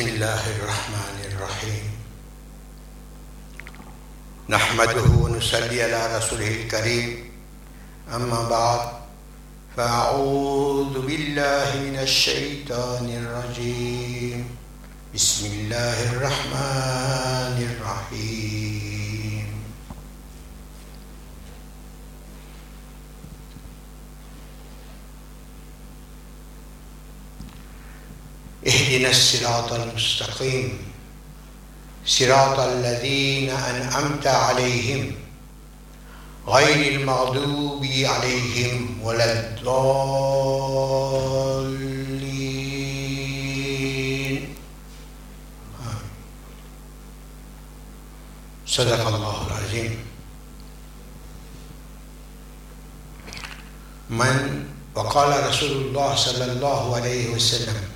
بسم الله الرحمن الرحيم. نحمده ونصلي على رسوله الكريم. أما بعد فأعوذ بالله من الشيطان الرجيم. بسم الله الرحمن الرحيم. اهدنا الصراط المستقيم صراط الذين أنعمت عليهم غير المغضوب عليهم ولا الضالين. صدق الله العظيم من وقال رسول الله صلى الله عليه وسلم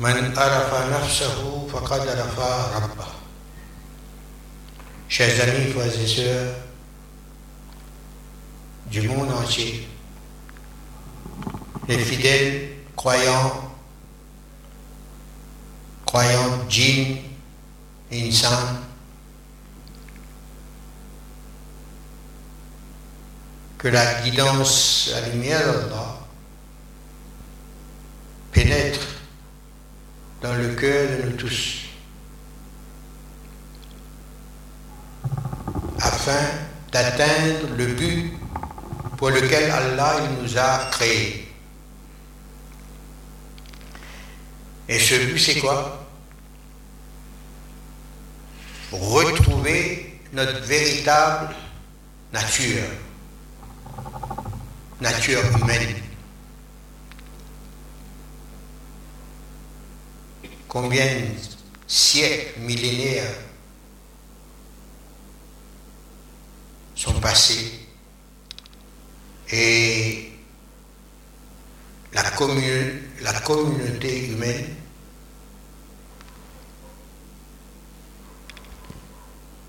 من عرف نفسه فقد عرف ربه Chers amis, frères et sœurs du monde entier, les fidèles croyants, croyants djinns et insan, que la guidance, la lumière d'Allah pénètre dans le cœur de nous tous, afin d'atteindre le but pour lequel Allah nous a créés. Et ce but, c'est quoi? Retrouver notre véritable nature, nature humaine. Combien de siècles, millénaires sont passés et la, la communauté humaine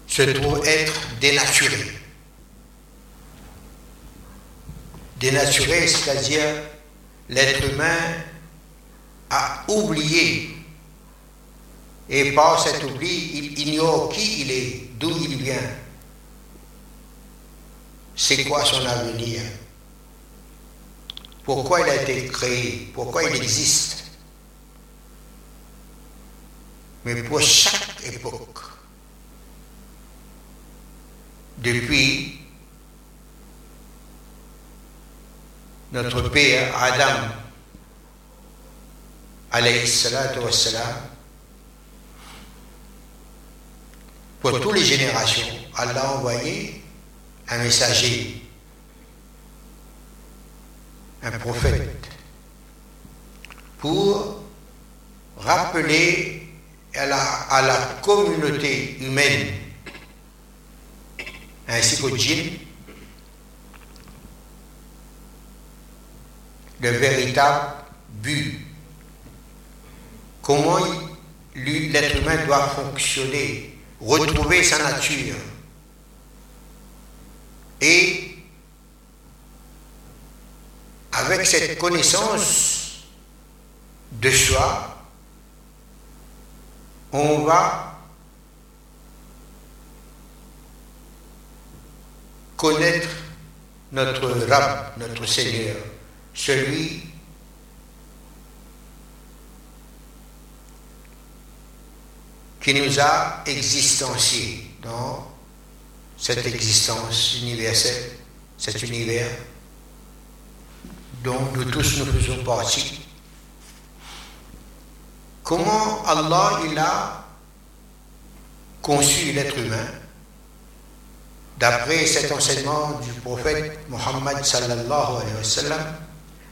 se trouve être dénaturée. Dénaturée, c'est-à-dire l'être humain a oublié et par cet oubli, il ignore qui il est, d'où il vient, c'est quoi son avenir, pourquoi il a été créé, pourquoi il existe? Mais pour chaque époque, depuis notre père Adam, alayhi salatu pour toutes les générations, Allah a envoyé un messager, un prophète, pour rappeler à la, à la communauté humaine, ainsi qu'au djinn, le véritable but. Comment l'être humain doit fonctionner retrouver sa nature. Et avec cette connaissance de soi, on va connaître notre Rab, notre Seigneur, celui qui nous a existenciés dans cette existence universelle, cet univers dont nous tous nous faisons partie. Comment Allah il a conçu l'être humain d'après cet enseignement du prophète Muhammad sallallahu alayhi wa sallam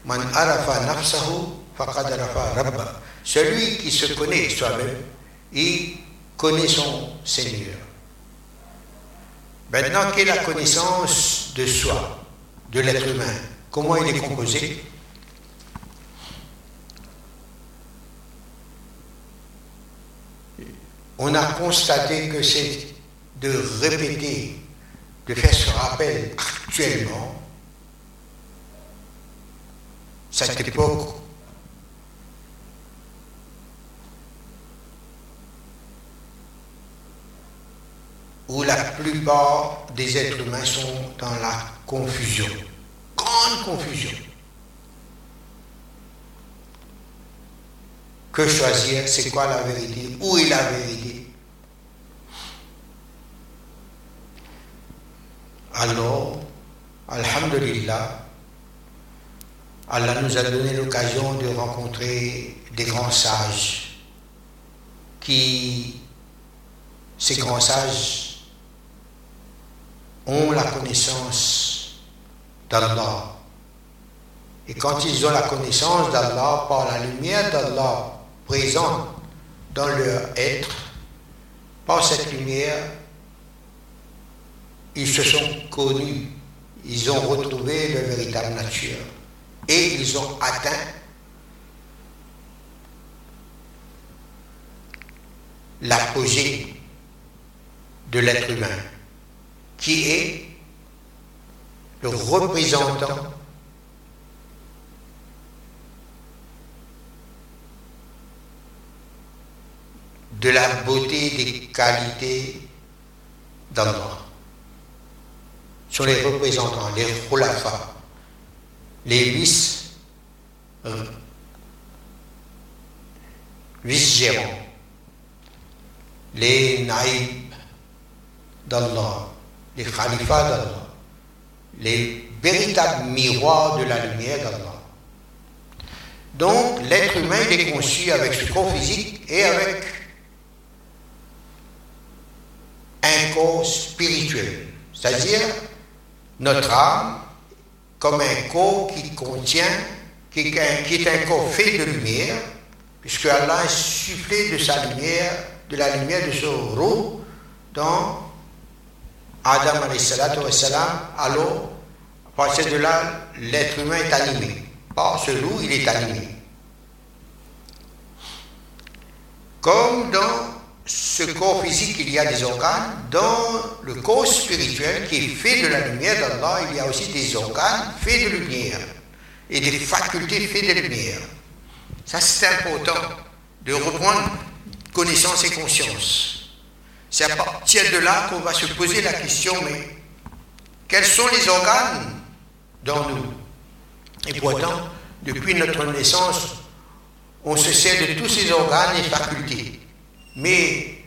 Man arafa nafsahu rabba. Celui qui se connaît soi-même il connaît son Seigneur. Maintenant, quelle est la connaissance de soi, de l'être humain? Comment il est composé? On a constaté que c'est de répéter, de faire ce rappel actuellement, cette époque où la plupart des êtres humains sont dans la confusion, grande confusion. Que choisir C'est quoi la vérité Où est la vérité? Alors, Alhamdulillah, Allah nous a donné l'occasion de rencontrer des grands sages. Qui, ces grands sages, ont la connaissance d'Allah. Et quand ils ont la connaissance d'Allah, par la lumière d'Allah présente dans leur être, par cette lumière, ils se sont connus, ils ont retrouvé leur véritable nature. Et ils ont atteint l'apogée de l'être humain, qui est le représentant de la beauté des qualités d'Allah. Sont les représentants, les khulafa, les vice, euh, vice-gérants, les naïbs d'Allah, les khalifas d'Allah, les véritables miroirs de la lumière d'Allah. Donc l'être humain est conçu avec ce corps physique et avec un corps spirituel, c'est-à-dire notre âme comme un corps qui contient, qui, est un corps fait de lumière, puisque Allah a soufflé de sa lumière, de la lumière de son roux dans Adam salam, alors à partir de là, l'être humain est animé. Par ce loup, il est animé. Comme dans ce corps physique, il y a des organes. Dans le corps spirituel qui est fait de la lumière d'Allah, il y a aussi des organes faits de lumière et des facultés faites de lumière. Ça, c'est important de reprendre connaissance et conscience. C'est à partir de là qu'on va se poser la question, mais quels sont les organes dans nous Et pourtant, depuis notre naissance, on se sert de tous ces organes et facultés. Mais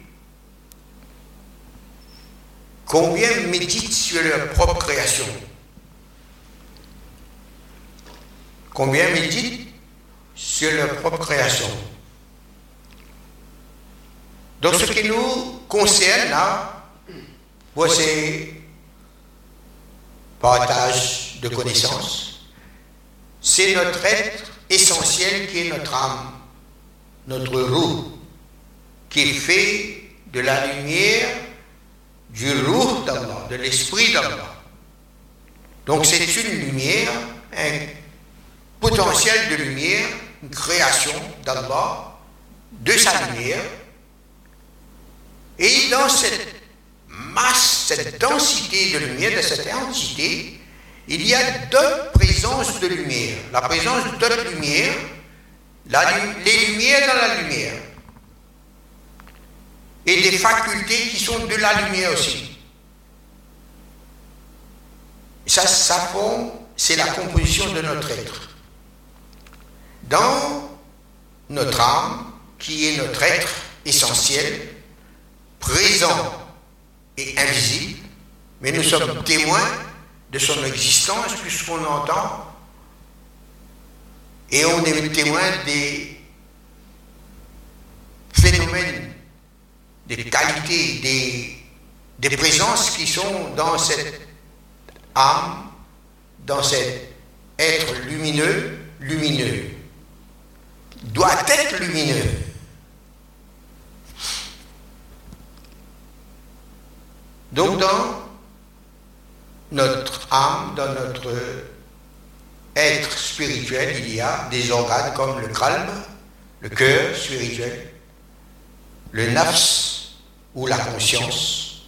combien méditent sur leur propre création Combien méditent sur leur propre création Donc ce qui nous concerne là, c'est partage de connaissances, c'est notre être essentiel qui est notre âme, notre roue qui fait de la lumière du roux d'Allah, de l'esprit d'Allah. Donc c'est une lumière, un potentiel de lumière, une création d'Allah, de sa lumière. Et dans cette masse, cette densité de lumière, de cette entité, il y a d'autres présences de lumière. La présence d'autres lumières, les lumières dans la lumière et des facultés qui sont de la lumière aussi. Ça, ça forme, c'est la composition de notre être. Dans notre âme, qui est notre être essentiel, présent et invisible, mais nous sommes témoins de son existence puisqu'on entend et on est témoin des phénomènes des qualités, des présences qui sont dans cette âme, dans cet être lumineux, lumineux. Doit être lumineux. Donc dans notre âme, dans notre être spirituel, il y a des organes comme le calme, le cœur spirituel, le nafs, ou la conscience,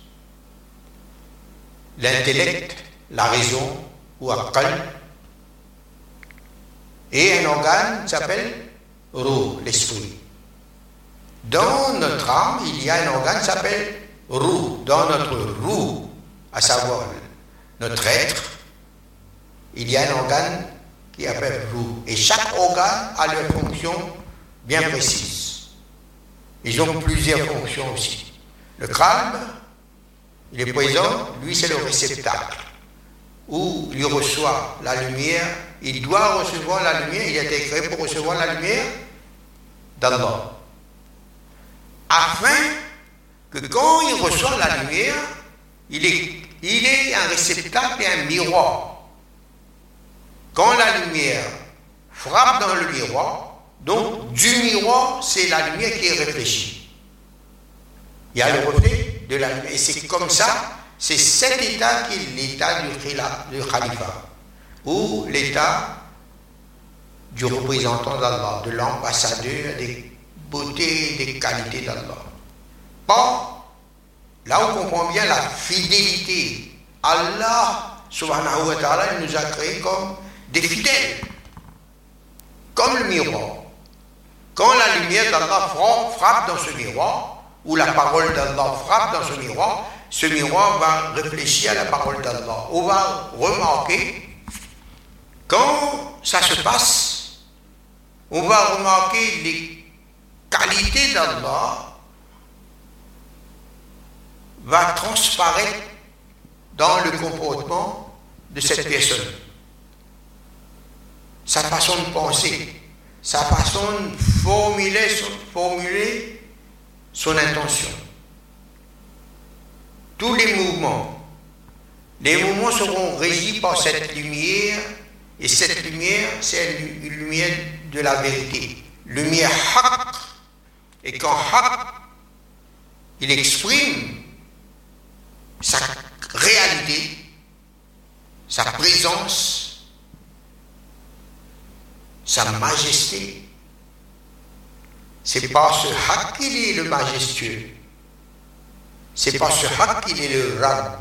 l'intellect, la raison ou akal, et un organe s'appelle roh, l'esprit. Dans notre âme, il y a un organe qui s'appelle roue, dans notre roue, à savoir notre être, il y a un organe qui appelle roue. Et chaque organe a leur fonction bien précise. Ils ont plusieurs fonctions aussi. Le crâne, il est présent, lui c'est le réceptacle, où il reçoit la lumière, il doit recevoir la lumière, il a été créé pour recevoir la lumière d'Allah. Afin que quand il reçoit la lumière, il est, il est un réceptacle et un miroir. Quand la lumière frappe dans le miroir, donc du miroir, c'est la lumière qui est réfléchie. Il y a le reflet de la lumière. Et c'est comme ça, c'est cet état qui est l'état du, khalifa, ou l'état du représentant d'Allah, de l'ambassadeur des beautés des qualités d'Allah. Pas, là on comprend bien la fidélité. Allah, subhanahu wa ta'ala, il nous a créés comme des fidèles, comme le miroir. Quand la lumière d'Allah frappe dans ce miroir, ou la parole d'Allah frappe dans ce miroir, ce miroir va réfléchir à la parole d'Allah. On va remarquer, quand ça se passe, on va remarquer les qualités d'Allah va transparaître dans le comportement de cette personne sa façon de penser, sa façon de formuler son, intention. Tous les mouvements, les mouvements seront régis par cette lumière, et cette lumière, c'est une lumière de la vérité, lumière haq. Et quand haq, il exprime sa réalité, sa présence, sa majesté. C'est pas ce haq qu'il est le majestueux. C'est pas ce haq qu'il est le ram.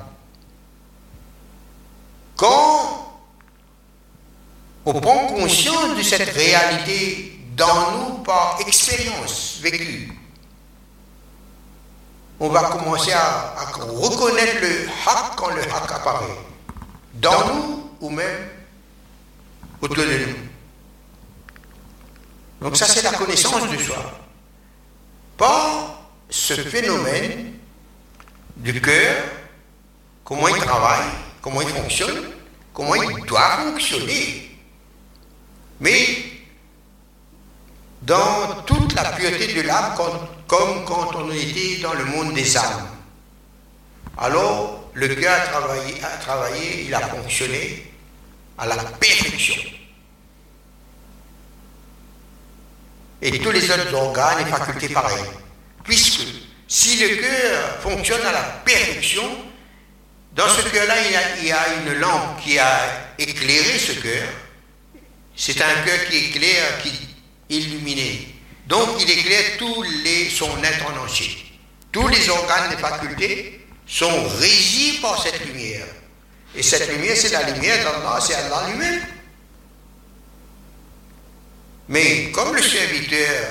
Quand on prend conscience de cette réalité dans nous par expérience vécue, on va commencer à, reconnaître le haq quand le haq apparaît. Dans nous ou même autour de nous. Donc ça, c'est la connaissance du soi. Pas ce phénomène du cœur, comment il travaille, comment il fonctionne, comment il doit fonctionner. Mais dans toute la pureté de l'âme, comme quand on était dans le monde des âmes. Alors, le cœur a travaillé, il a fonctionné à la perfection. et tous les autres organes et facultés pareilles. Puisque si le cœur fonctionne à la perfection, dans ce cœur-là, il, y a une lampe qui a éclairé ce cœur. C'est un cœur qui éclaire, qui est. Donc il éclaire tous les, son être en entier. Tous les organes et facultés sont régis par cette lumière. Et cette lumière, c'est la lumière d'Allah, c'est Allah lui-même. Mais comme le serviteur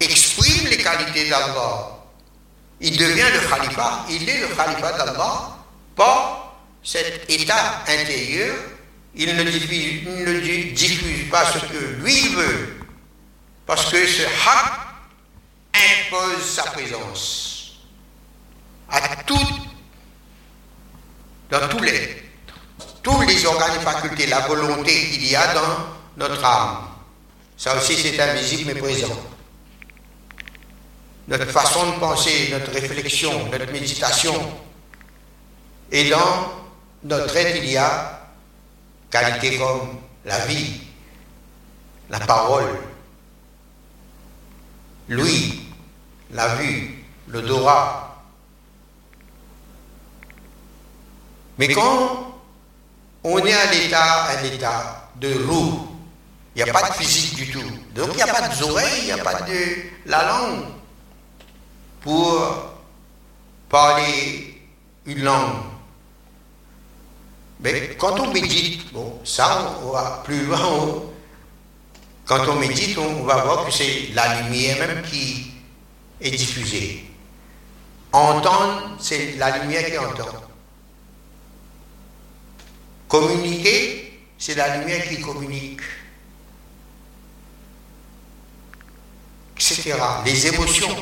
exprime les qualités d'Allah, il devient le khalifa, il est le khalifa d'Allah par cet état intérieur. Il ne, diffuse, pas ce que lui veut, parce que ce haq impose sa présence à tout, dans tous les tous les organes et facultés, la volonté qu'il y a dans notre âme. Ça aussi, c'est invisible mais présent. Notre façon de penser, notre réflexion, notre méditation. Et dans notre être, il y a qualité comme la vie, la parole, l'ouïe, la vue, l'odorat. Mais quand on est à l'état, un état de roue. Il n'y a pas de physique du tout. Donc il n'y a pas d'oreilles, il n'y a pas de la langue pour parler une langue. Mais quand on médite, bon, ça on va plus loin. quand on médite, on va voir que c'est la lumière même qui, est diffusée. Entendre, c'est la lumière qui entend. Communiquer, c'est la lumière qui communique. Etc. Les émotions,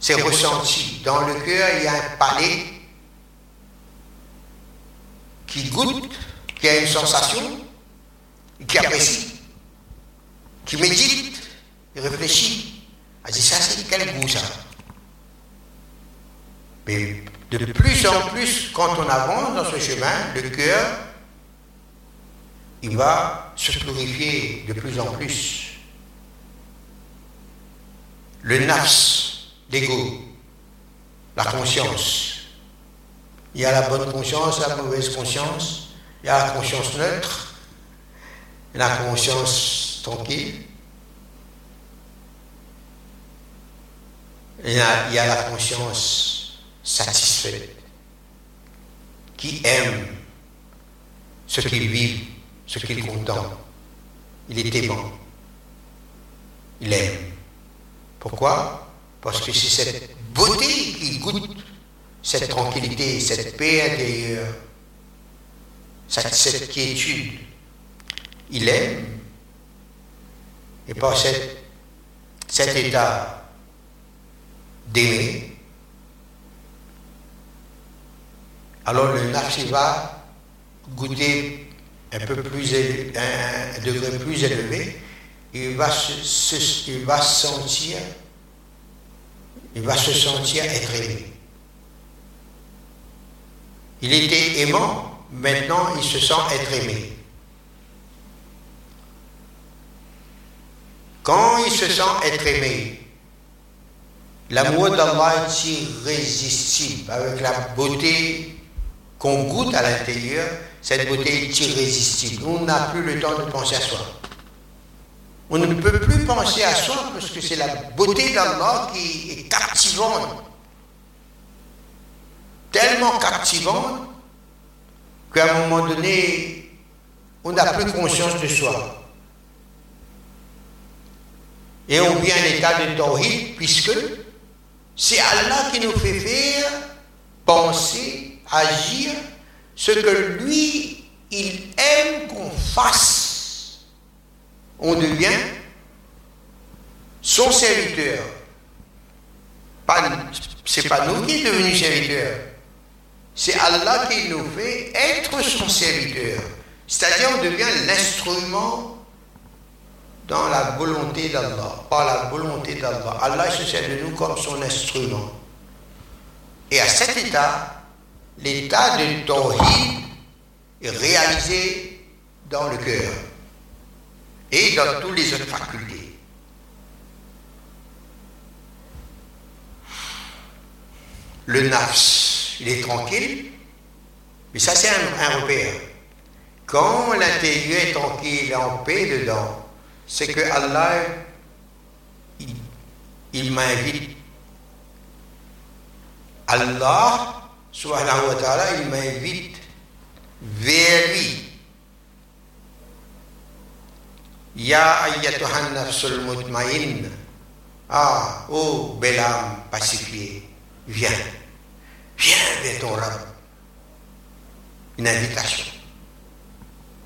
c'est ressenti. Dans le cœur, il y a un palais qui goûte, qui a une sensation, qui apprécie, qui médite, réfléchit. a dit ça, c'est quel goût ça? Mais de plus en plus, quand on avance dans ce chemin, le cœur, il va se purifier de plus en plus. Le nafs, l'ego, la conscience. Il y a la bonne conscience, la mauvaise conscience, il y a la conscience neutre, la conscience tranquille, il y a, la conscience satisfaite, qui aime ce qu'il vit, ce qu'il contemple. Il est aimant. Il aime. Pourquoi? Parce que c'est cette beauté qui goûte cette tranquillité, cette paix intérieure, cette, cette quiétude. Il aime. Et par cet état d'aimer, alors le nafs va goûter un peu plus un degré plus élevé, il va se, il va sentir, il va se sentir être aimé. Il était aimant, maintenant il se sent être aimé. Quand il se sent être aimé, l'amour d'Allah est irrésistible, avec la beauté qu'on goûte à l'intérieur, cette beauté est irrésistible. On n'a plus le temps de penser à soi. On ne peut plus penser à soi parce que c'est la beauté d'Allah qui est captivante tellement captivante qu'à un moment donné, on n'a plus conscience de soi. Et on vient à un état de tawhid puisque c'est Allah qui nous fait faire, penser, agir ce que lui, il aime qu'on fasse. On devient son serviteur. C'est pas nous qui sommes devenus serviteurs. C'est Allah qui nous fait être son serviteur. C'est-à-dire on devient l'instrument dans la volonté d'Allah, par la volonté d'Allah. Allah se sert de nous comme son instrument. Et à cet état, l'état de tawhid est réalisé dans le cœur et dans toutes les autres facultés. Le nafs, il est tranquille. Mais ça, c'est un, repère. Quand l'intérieur est tranquille, en paix dedans, c'est que Allah, il, m'invite. Allah, il m'invite vers lui. Ya ayyatuhan nafsul mutmain. Ah, oh belle âme pacifiée, viens. Viens vers ton. Une invitation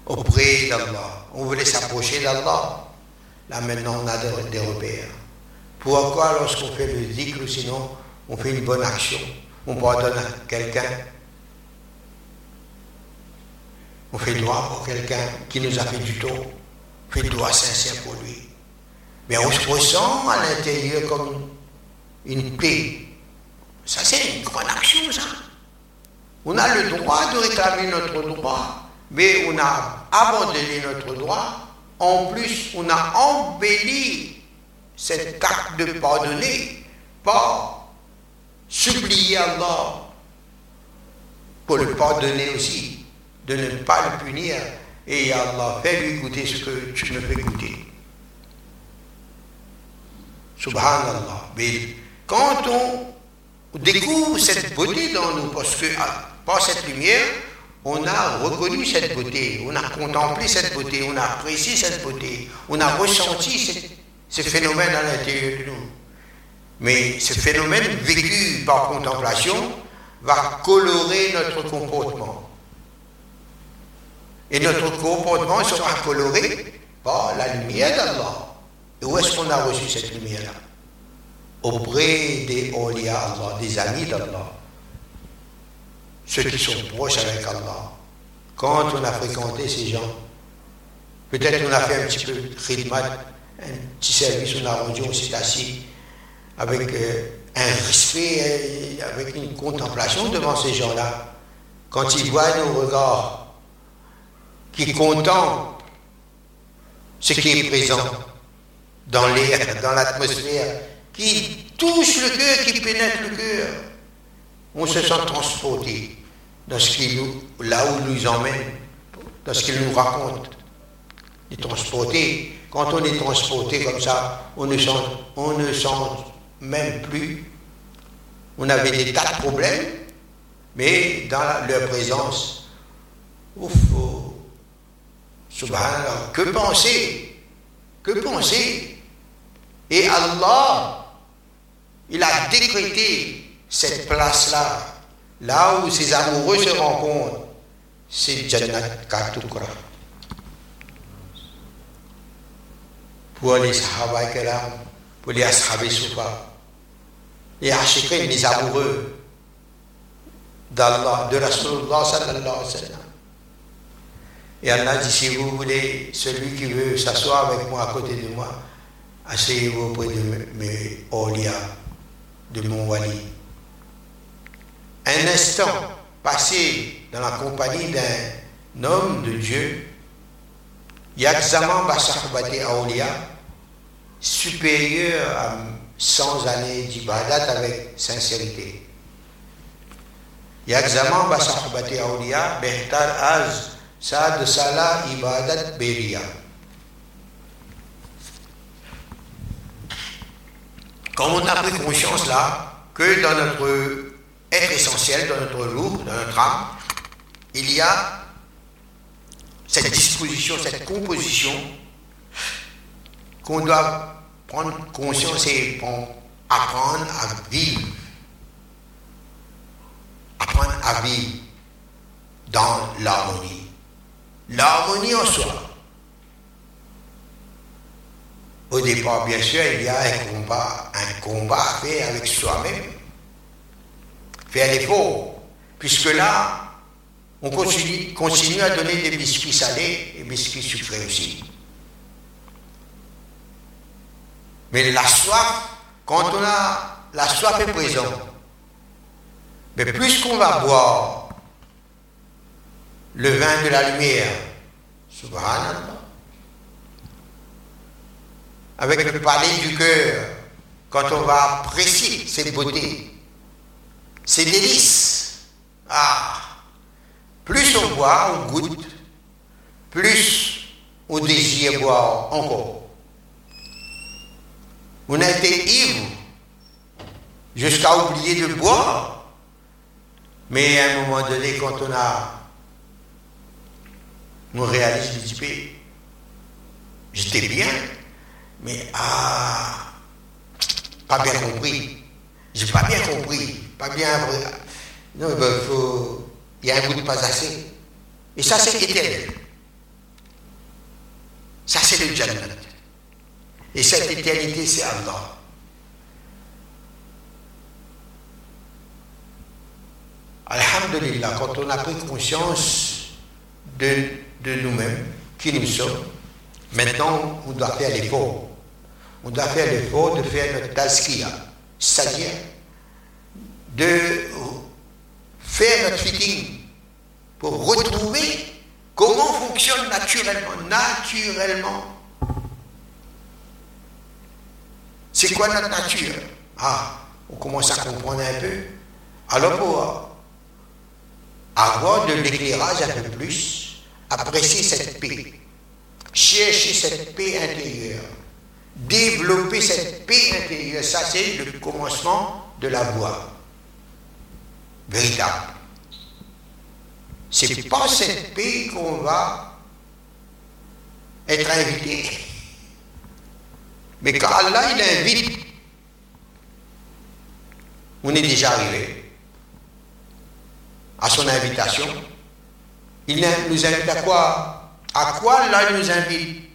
auprès d'Allah. On voulait s'approcher d'Allah. Là maintenant on a des repères. Pourquoi lorsqu'on fait le zikr ou sinon on fait une bonne action, on pardonne à quelqu'un, on fait droit pour quelqu'un qui nous a fait du tort, on fait droit sincère pour lui. Mais on se ressent à l'intérieur comme une paix, ça, c'est une grande action, ça. On a le droit de réclamer notre droit, mais on a abandonné notre droit. En plus, on a embelli cette carte de pardonner par supplier Allah pour le pardonner aussi, de ne pas le punir. Et Allah, fait lui goûter ce que tu me fais goûter. Subhanallah. Mais quand on découvre cette beauté dans nous, parce que ah, par cette lumière, on a reconnu cette beauté, on a contemplé cette beauté, on a apprécié cette beauté, on a ressenti ce, phénomène à l'intérieur de nous. Mais ce phénomène vécu par contemplation va colorer notre comportement. Et notre comportement sera coloré par la lumière d'Allah. Et où est-ce qu'on a reçu cette lumière-là? Auprès des awliya Allah, des amis d'Allah. Ceux qui sont proches avec Allah. Quand on a fréquenté ces gens, peut-être on a fait un petit peu de khidmat, un petit service, on a rendu, on s'est assis avec euh, un respect, euh, avec une contemplation devant ces gens-là. Quand ils voient nos regards, qui contemplent ce qui est présent dans l'air, dans l'atmosphère, qui touche le cœur, qui pénètre le cœur, on se sent transporté dans ce qui nous, là où nous emmène, dans ce qu'il nous raconte. Et transporté, quand on est transporté comme ça, on ne sent, on ne sent même plus. On avait des tas de problèmes, mais dans leur présence, ouf, oh, subhanallah, que penser? Que penser? Et Allah, il a décrété cette place-là, là où ces amoureux se rencontrent, c'est Jannat Katukra. Pour les Sahaba pour les Ashab Soufa, les Ashiqin, les amoureux de Rasulullah sallallahu alayhi wa. Et Allah dit, si vous voulez, celui qui veut s'asseoir avec moi à côté de moi, asseyez-vous auprès de mes Olia, de mon wali. Un instant passé dans la compagnie d'un homme de Dieu, Yakzaman Basahbati Aolia, supérieur à 100 années d'ibadat avec sincérité. Yakzaman Basahbati Aolia, Behtar Az, Saad Salah Ibadat Beria. Quand on a pris conscience là que dans notre être essentiel, dans notre loup, dans notre âme, il y a cette disposition, cette composition qu'on doit prendre conscience et apprendre à vivre. Apprendre à vivre dans l'harmonie. L'harmonie en soi. Au départ, bien sûr, il y a un combat, un combat à faire avec soi-même. Faire l'effort. Puisque là, on continue, à donner des biscuits salés et biscuits sucrés aussi. Mais la soif, quand on a la soif est présente, mais plus qu'on va boire le vin de la lumière, subhanallah, avec le palais du cœur, quand on va apprécier ces beautés, ces délices, ah, plus on boit, on goûte, plus on désire boire encore. On a été ivre jusqu'à oublier de boire. Mais à un moment donné, quand on a. On réalise, j'étais bien, mais ah, pas bien compris. J'ai pas bien compris, pas bien. Non, il faut il y a un bout de pas assez. Et ça, c'est éternel. Ça, c'est le Jannat. Et cette éternité, c'est Allah. Alhamdulillah, quand on a pris conscience de, de nous-mêmes, qui nous sommes, maintenant, on doit faire l'effort. On doit faire l'effort de faire notre tazkiya, c'est-à-dire de faire notre fitting pour retrouver comment fonctionne naturellement, naturellement. C'est quoi notre nature? Ah, on commence à comprendre un peu. Alors pour avoir de l'éclairage un peu plus, apprécier cette paix, chercher cette paix intérieure, développer cette paix intérieure, ça c'est le commencement de la voie véritable. C'est pas cette paix qu'on va être invité. Mais quand Allah il invite, on est déjà arrivé à son invitation. Il nous invite à quoi? À quoi Allah nous invite?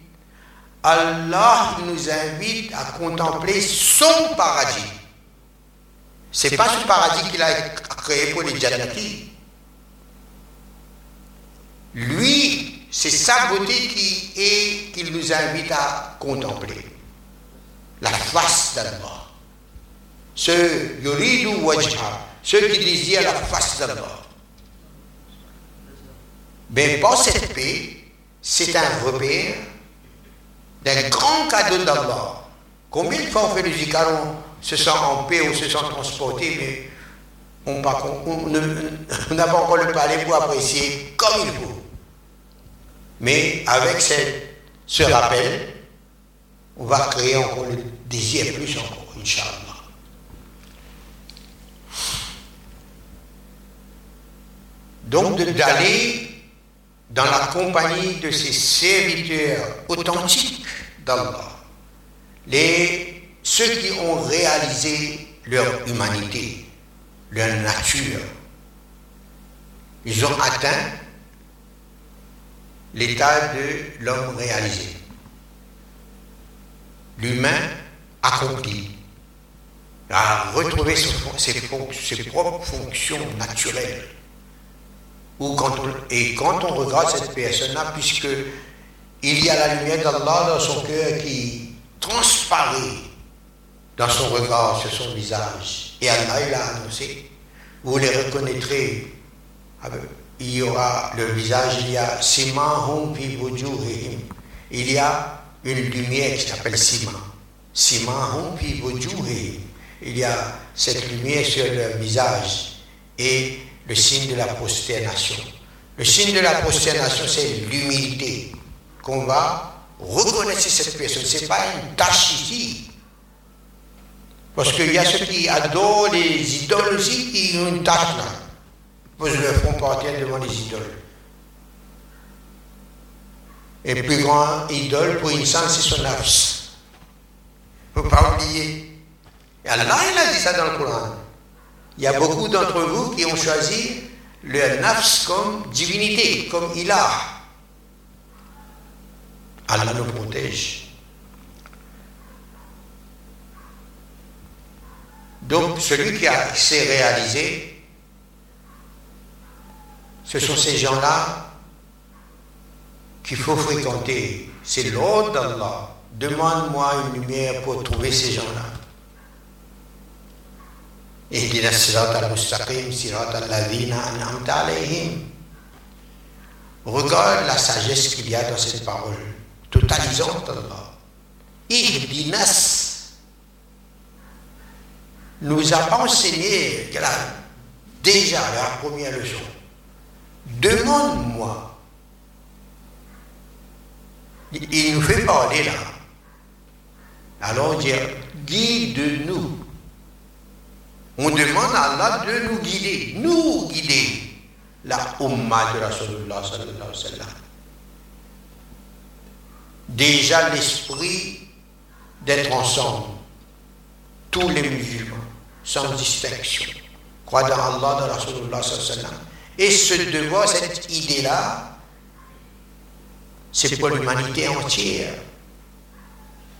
Allah nous invite à contempler son paradis. C'est pas ce paradis qu'il a créé pour les Jannati. Lui, c'est sa beauté qui est qu'il nous invite à contempler. La face d'Allah. Ce yuridu wajha, ceux qui désirent la face d'Allah. Mais pas cette paix, c'est un repère d'un grand cadeau d'Allah. Combien de fois on fait le on se sent en paix, on se sent transporté, mais on n'a pas encore le palais pour apprécier comme il faut. Mais avec ce rappel, on va créer encore le désir plus encore, Inch'Allah. Donc d'aller dans la compagnie de ces serviteurs authentiques d'Allah, les, ceux qui ont réalisé leur humanité, leur nature, ils ont atteint l'état de l'homme réalisé. L'humain accompli a retrouvé ses, ses propres fonctions naturelles et quand on regarde cette personne-là, puisque il y a la lumière d'Allah dans son cœur qui transparaît dans son regard, sur son visage. Et Allah, il annoncé, vous les reconnaîtrez. Ah ben, il y aura le visage, il y a Simahum Il y a une lumière qui s'appelle Sima. Simahum Il y a cette lumière sur leur visage. Et le signe de la prosternation. Le signe de la prosternation, c'est l'humilité qu'on va reconnaître cette personne. Ce n'est pas une tâche ici. Parce qu'il y a ceux qui adorent les idoles aussi qui ont une tâche là. Posent leur front devant les idoles. Et plus grand idole pour une sainte, c'est son nafs. Il ne faut pas oublier. Et Allah, il a dit ça dans le Coran. Il y a beaucoup d'entre vous qui ont choisi le nafs comme divinité, comme ilah. Allah nous protège. Donc celui qui s'est réalisé, ce sont ces gens-là qu'il faut fréquenter. C'est l'ordre d'Allah. Demande-moi une lumière pour trouver ces gens-là. اهدنا الصراط المستقيم صراط الذين أنعمت عليهم Regarde la sagesse qu'il y a dans cette parole, totalisante d'Allah. Ihdinas nous a enseigné déjà la première leçon. Demande-moi. Il nous fait parler là. Alors dire, guide-nous. On demande à Allah de nous guider, nous guider, la Ummah de Rasulullah sallallahu alayhi wa sallam. Déjà l'esprit d'être ensemble, tous les musulmans, sans distinction, croient dans Allah, dans Rasulullah. Et ce devoir, cette idée-là, c'est pour l'humanité entière.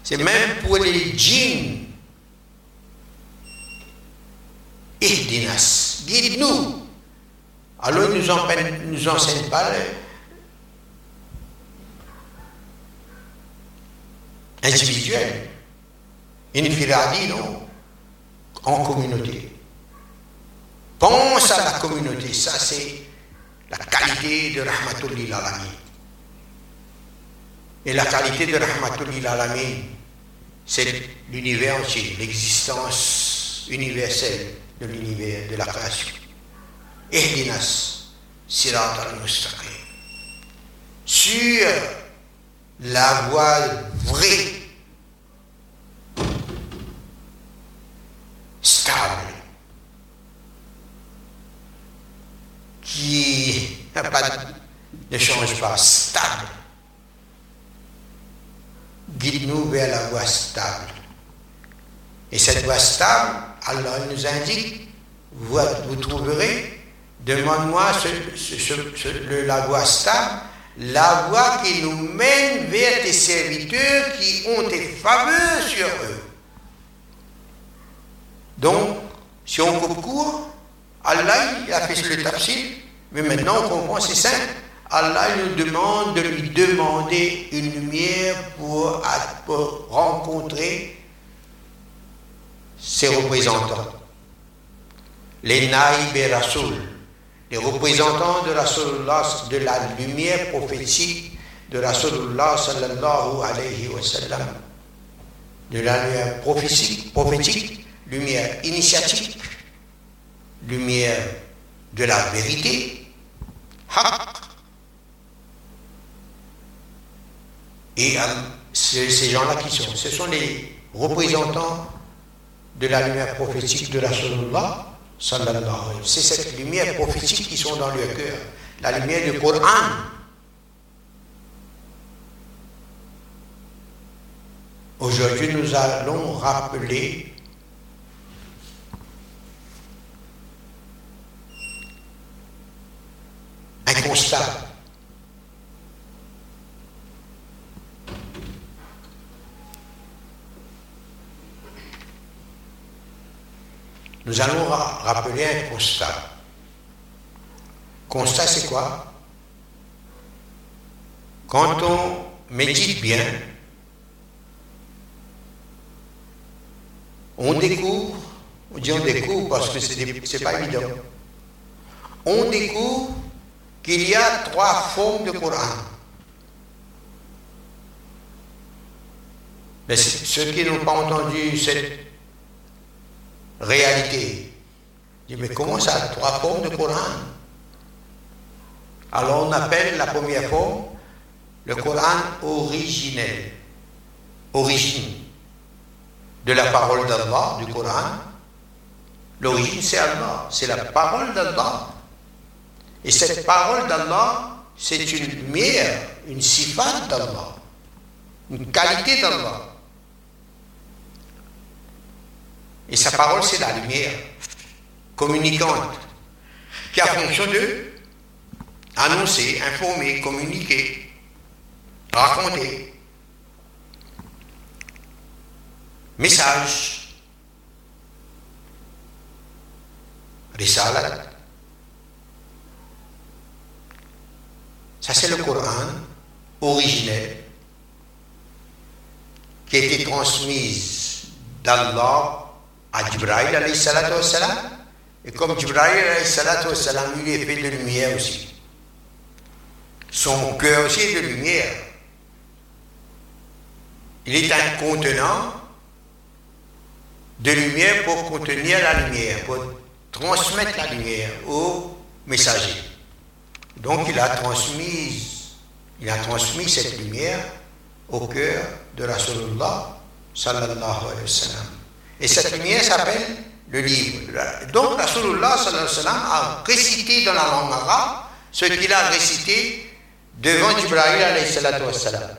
C'est même pour les djinns Ihdinas, guide-nous. Alors il nous, nous enseigne pas individuel, infiradi, non, en communauté. Pense à la communauté, ça c'est la qualité de Rahmatullah Alamin. Et la qualité de Rahmatullah Alamin, c'est l'univers entier, l'existence universelle de l'univers, de la création. Ehdinas, Sirat al-Mustaqim. Sur la voie vraie, stable, qui ne change pas, stable. Guide-nous vers la voie stable. Et cette voie stable, Allah nous indique, vous, vous trouverez, demande-moi la voie stable, la voie qui nous mène vers des serviteurs qui ont des faveurs sur eux. Donc, si on coupe court, Allah il a fait le tafsir, mais maintenant on comprend, c'est simple. Allah nous demande de lui demander une lumière pour, rencontrer ses représentants. Les Naïb et les représentants de Rasulullah, de la lumière prophétique de Rasulullah sallallahu alayhi wa sallam, de la lumière prophétique, lumière initiatique, lumière de la vérité, Et euh, ces gens-là qui sont Ce sont les représentants de la lumière prophétique de la Rasulullah C'est cette lumière prophétique qui sont dans leur cœur, la lumière du Coran. Aujourd'hui, nous allons rappeler un constat nous allons rappeler un constat. Constat, c'est quoi? Quand on médite bien, on découvre, on dit on découvre parce que ce n'est pas évident, on découvre qu'il y a trois formes de Coran. Mais ceux qui n'ont pas entendu cette réalité. Je dis, mais comment ça, trois formes de Coran? Alors on appelle la première forme le Coran originel, origine de la parole d'Allah, du Coran. L'origine, c'est Allah, c'est la parole d'Allah. Et cette parole d'Allah, c'est une lumière, une sifat d'Allah, une qualité d'Allah. Et sa parole, c'est la lumière communicante qui a fonction de annoncer, informer, communiquer, raconter. Message. Risalat. Ça, c'est le Coran originel qui a été transmis d'Allah à Jibril alayhi salatu wassalam? Et comme Jibril alayhi salatu wassalam, lui est fait de lumière aussi. Son cœur aussi est de lumière. Il est un contenant de lumière pour contenir la lumière, pour transmettre la lumière au messager. Donc il a transmis, il a transmis cette lumière au cœur de Rasulullah sallallahu alayhi wa sallam. Et cette lumière s'appelle le livre. Donc Rasulullah a récité dans la langue arabe ce qu'il a récité devant Jibrahil alayhi salatu wassalam.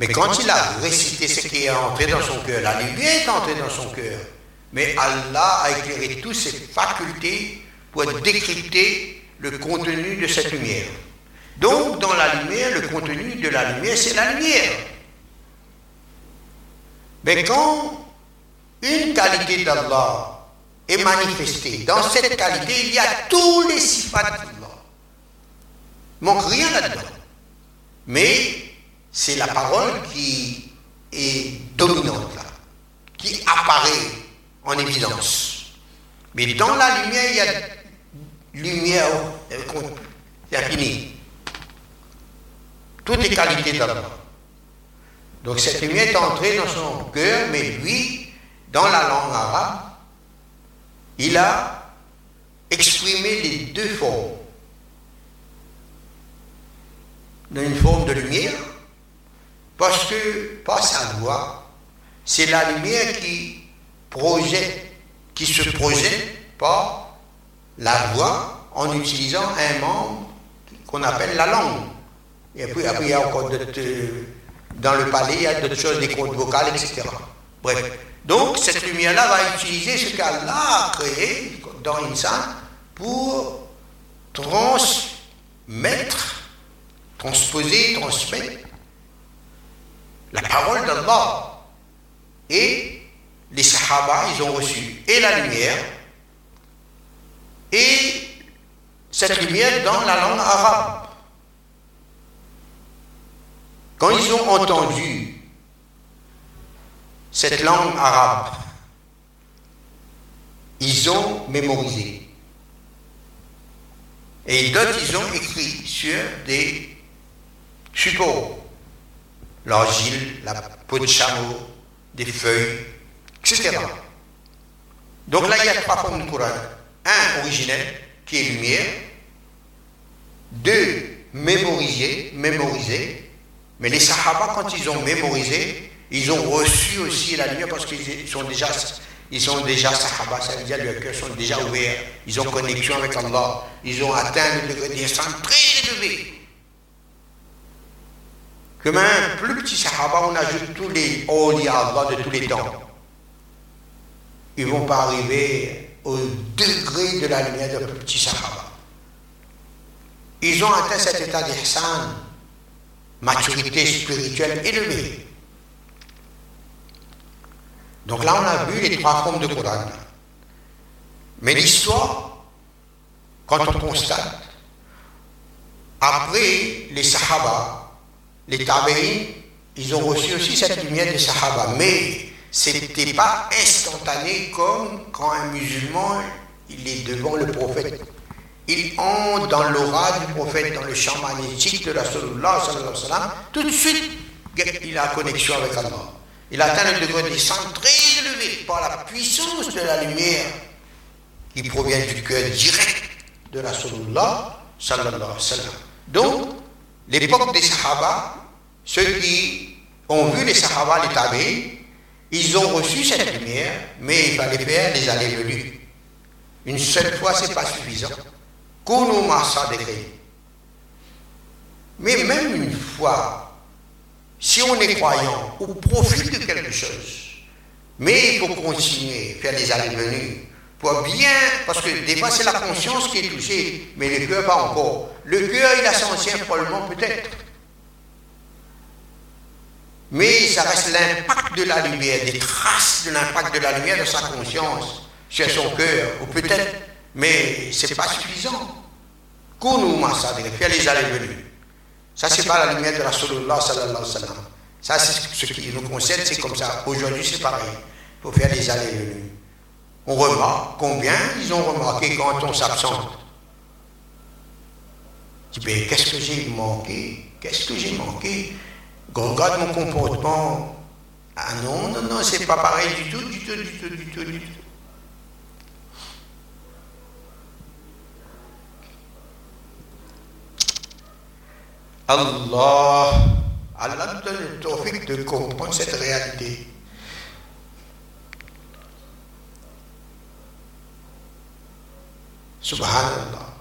Mais quand il a récité ce qui est entré dans son cœur, la lumière est entrée dans son cœur. Mais Allah a éclairé toutes ses facultés pour décrypter le contenu de cette lumière. Donc, dans la lumière, le contenu de la lumière, c'est la lumière. Mais quand une qualité d'Allah est manifestée, dans cette qualité, il y a tous les sifat d'Allah. Il manque rien là-dedans. Mais c'est la parole qui est dominante qui apparaît en évidence. Mais dans la lumière, il y a lumière infinie. Toutes les qualités d'Allah. Donc cette lumière est entrée dans son cœur, mais lui, dans la langue arabe, il a exprimé les deux formes. Une forme de lumière, parce que par sa voix, c'est la lumière qui qui se projette par la voix en utilisant un membre qu'on appelle la langue. Et puis après, il y a encore d'autres dans le palais, il y a d'autres choses, des comptes vocales, etc. Bref. Donc, cette lumière-là va utiliser ce qu'Allah a créé dans l'insan pour transmettre, transposer, transmettre la parole d'Allah. Et les Sahaba, ils ont reçu et la lumière, et cette lumière dans la langue arabe. Quand ils ont entendu cette langue arabe, ils ont mémorisé. Et d'autres, ils ont écrit sur des supports. L'argile, la peau de chameau, des feuilles, etc. Donc là, il y a trois formes de Coran. Un originel, qui est lumière. Deux, mémoriser, mémoriser. Mais les Sahaba, quand ils ont mémorisé, ils ont reçu aussi la lumière parce qu'ils sont déjà, ils déjà Sahaba, ça veut dire leurs cœurs sont déjà ouverts, ils ont connexion avec Allah, ils ont atteint le degré d'instant très élevé. Comme un plus petit Sahaba, on ajoute tous les Awliya Allah de tous les temps. Ils ne vont pas arriver au degré de la lumière de plus petit Sahaba. Ils ont atteint cet état d'ihsan, maturité spirituelle élevée. Donc là, on a vu les trois formes de Coran. Mais l'histoire, quand on constate, après les Sahaba, les Tabi'in, ils ont reçu aussi cette lumière des Sahaba. Mais ce n'était pas instantané comme quand un musulman il est devant le prophète. Il entre dans l'aura du prophète, dans le champ magnétique de la Sallallahu tout de suite, il a connexion avec Allah. Il atteint le degré de très élevé par la puissance de la lumière qui provient du cœur direct de la Sallallahu. Donc, l'époque des Sahaba, ceux qui ont vu les Sahaba, les Tabi, ils ont reçu cette lumière, mais il fallait faire les allées-venues. Une seule fois, ce n'est pas suffisant. Mais même une fois, si on est croyant ou profite de quelque chose, mais il faut continuer, faire des allées-venues, pour bien, parce que des fois c'est la conscience qui est touchée, mais le cœur pas encore. Le cœur, il a son ancien probablement peut-être. Mais ça reste l'impact de la lumière, des traces de l'impact de la lumière de sa conscience sur son cœur, ou peut-être, mais ce n'est pas suffisant. Kounou faire les allées-venues. Ça, c'est pas la lumière de la Sallallahu sallallahu alayhi wa sallam. Ça, c'est ce qui nous concerne, c'est comme ça. Aujourd'hui, c'est pareil. Il faut faire les allées-venues. On remarque combien ils ont remarqué quand on s'absente. Tu dis, ben, qu'est-ce que j'ai manqué? Qu'est-ce que j'ai manqué? Regarde mon comportement. Ah non, non, non, c'est pas pareil du tout, du tout, du tout, du tout, du tout. Allah, Allah nous donne le tawfiq de comprendre cette réalité. Subhanallah.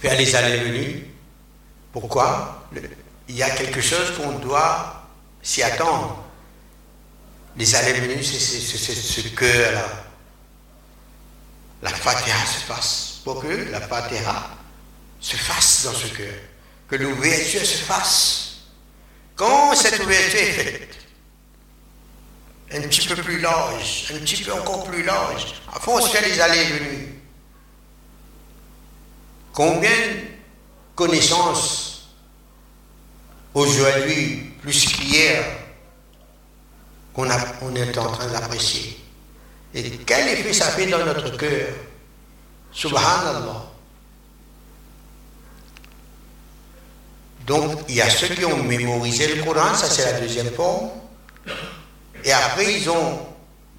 Faire les allées-venues. Pourquoi? Il y a quelque chose qu'on doit s'y attendre. Les allées-venues, c'est ce cœur-là. La fatiha se fasse. Pour que la fatiha se fasse dans ce cœur, que l'ouverture se fasse. Quand cette ouverture est faite, un petit peu plus large, un petit peu encore plus large, à force faire les allées et venues, combien de connaissances aujourd'hui, plus qu'hier, qu'on on est en train d'apprécier? Et quel effet ça fait dans notre cœur? Subhanallah. Donc, il y a ceux qui ont mémorisé le Coran, ça c'est la deuxième forme. Et après, ils ont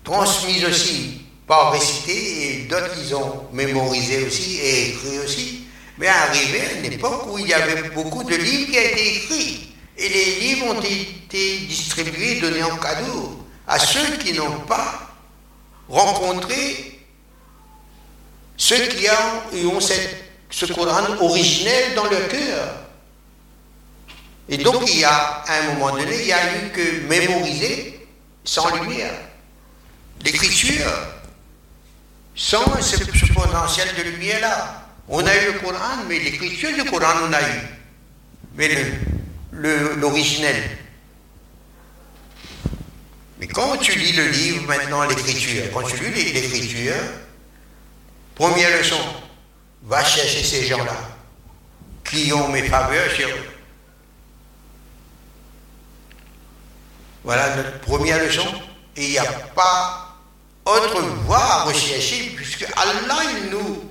transmis aussi par récité, et d'autres, ils ont mémorisé aussi et écrit aussi. Mais arrivé à une époque où il y avait beaucoup de livres qui été écrits. Et les livres ont été distribués, donnés en cadeau à ceux qui n'ont pas rencontré ceux qui ont, ont ce Coran originel dans leur cœur. Et donc, il y a, à un moment donné, il y a eu que mémoriser sans lumière. L'écriture, sans ce, potentiel de lumière-là. On a eu le Coran, mais l'écriture du Coran, on a eu. Mais l'originel. Mais quand tu lis le livre maintenant, l'écriture, quand tu lis l'écriture, première leçon, va chercher ces gens-là qui ont mes faveurs sur eux. Voilà notre première leçon. Et il n'y a pas autre voie à rechercher, puisque Allah, il nous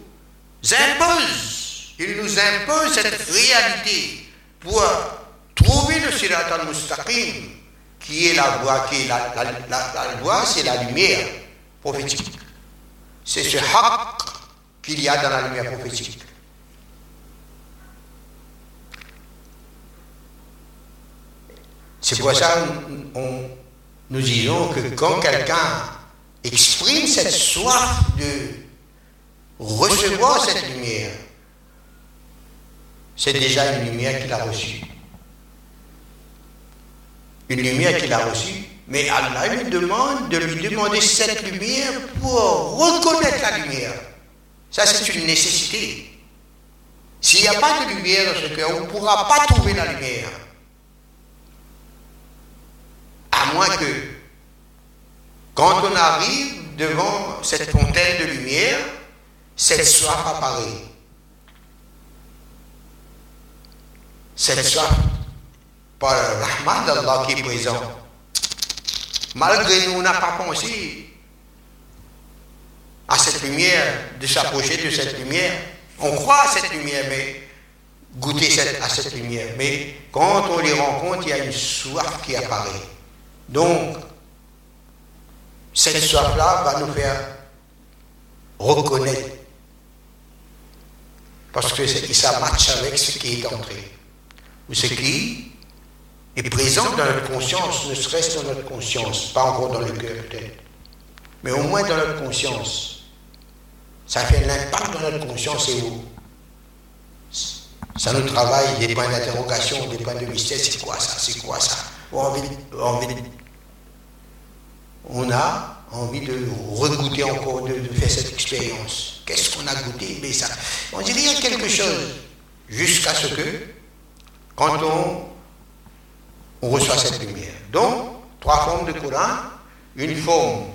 impose, il nous impose cette réalité pour trouver le Sirat al-Mustaqim, qui est la voie, qui est la, la, voie, c'est la lumière prophétique. C'est ce haq qu'il y a dans la lumière prophétique. C'est pour ça que nous disons que quand quelqu'un exprime cette soif de recevoir cette lumière, c'est déjà une lumière qu'il a reçue. Une lumière qu'il a reçue, mais Allah lui demande de lui demander cette lumière pour reconnaître la lumière. Ça, c'est une nécessité. S'il n'y a pas de lumière dans ce cœur, on ne pourra pas trouver la lumière. À moins que, quand on arrive devant cette fontaine de lumière, cette soif apparaît. Cette soif, par le rahman d'Allah qui est présent. Malgré nous, on n'a pas pensé à cette lumière, de s'approcher de cette lumière. On croit à cette lumière, mais goûter à cette lumière. Mais quand on les rencontre, il y a une soif qui apparaît. Donc, cette soif-là va nous faire reconnaître. Parce que ça matche avec ce qui est entré. Ou ce qui est présent dans notre conscience, ne serait-ce dans notre conscience, pas encore dans le cœur peut-être, mais au moins dans notre conscience. Ça fait l'impact dans notre conscience et où? Ça nous travaille des points d'interrogation, des points de mystère. C'est quoi ça C'est quoi ça? On a envie, de regoûter encore, de, faire cette expérience. Qu'est-ce qu'on a goûté? Mais ça, on dirait y a quelque chose. Jusqu'à ce que, quand on, on reçoit cette lumière. Donc, trois formes de Coran. Une forme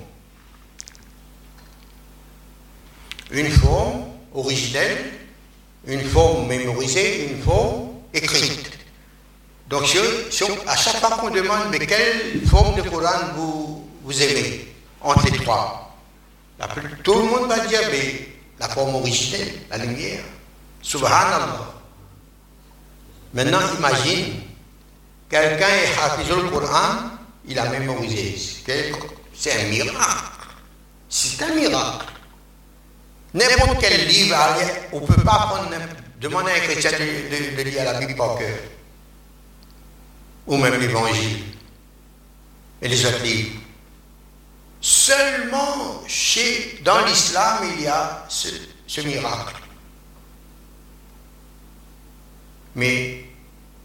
une forme originelle, une forme mémorisée, une forme écrite. Donc, à chaque fois qu'on demande, mais quelle forme de Coran vous, vous aimez entre les trois Tout le monde va dire, mais la forme originelle, la lumière. Subhanallah. Maintenant, imagine, quelqu'un est hafiz le Coran, il a mémorisé. C'est un miracle. C'est un miracle. N'importe quel livre, on ne peut pas prendre, demander à un chrétien de, de lire la Bible par cœur ou même l'Évangile et les livres. Seulement chez, dans l'islam, il y a ce, miracle. Mais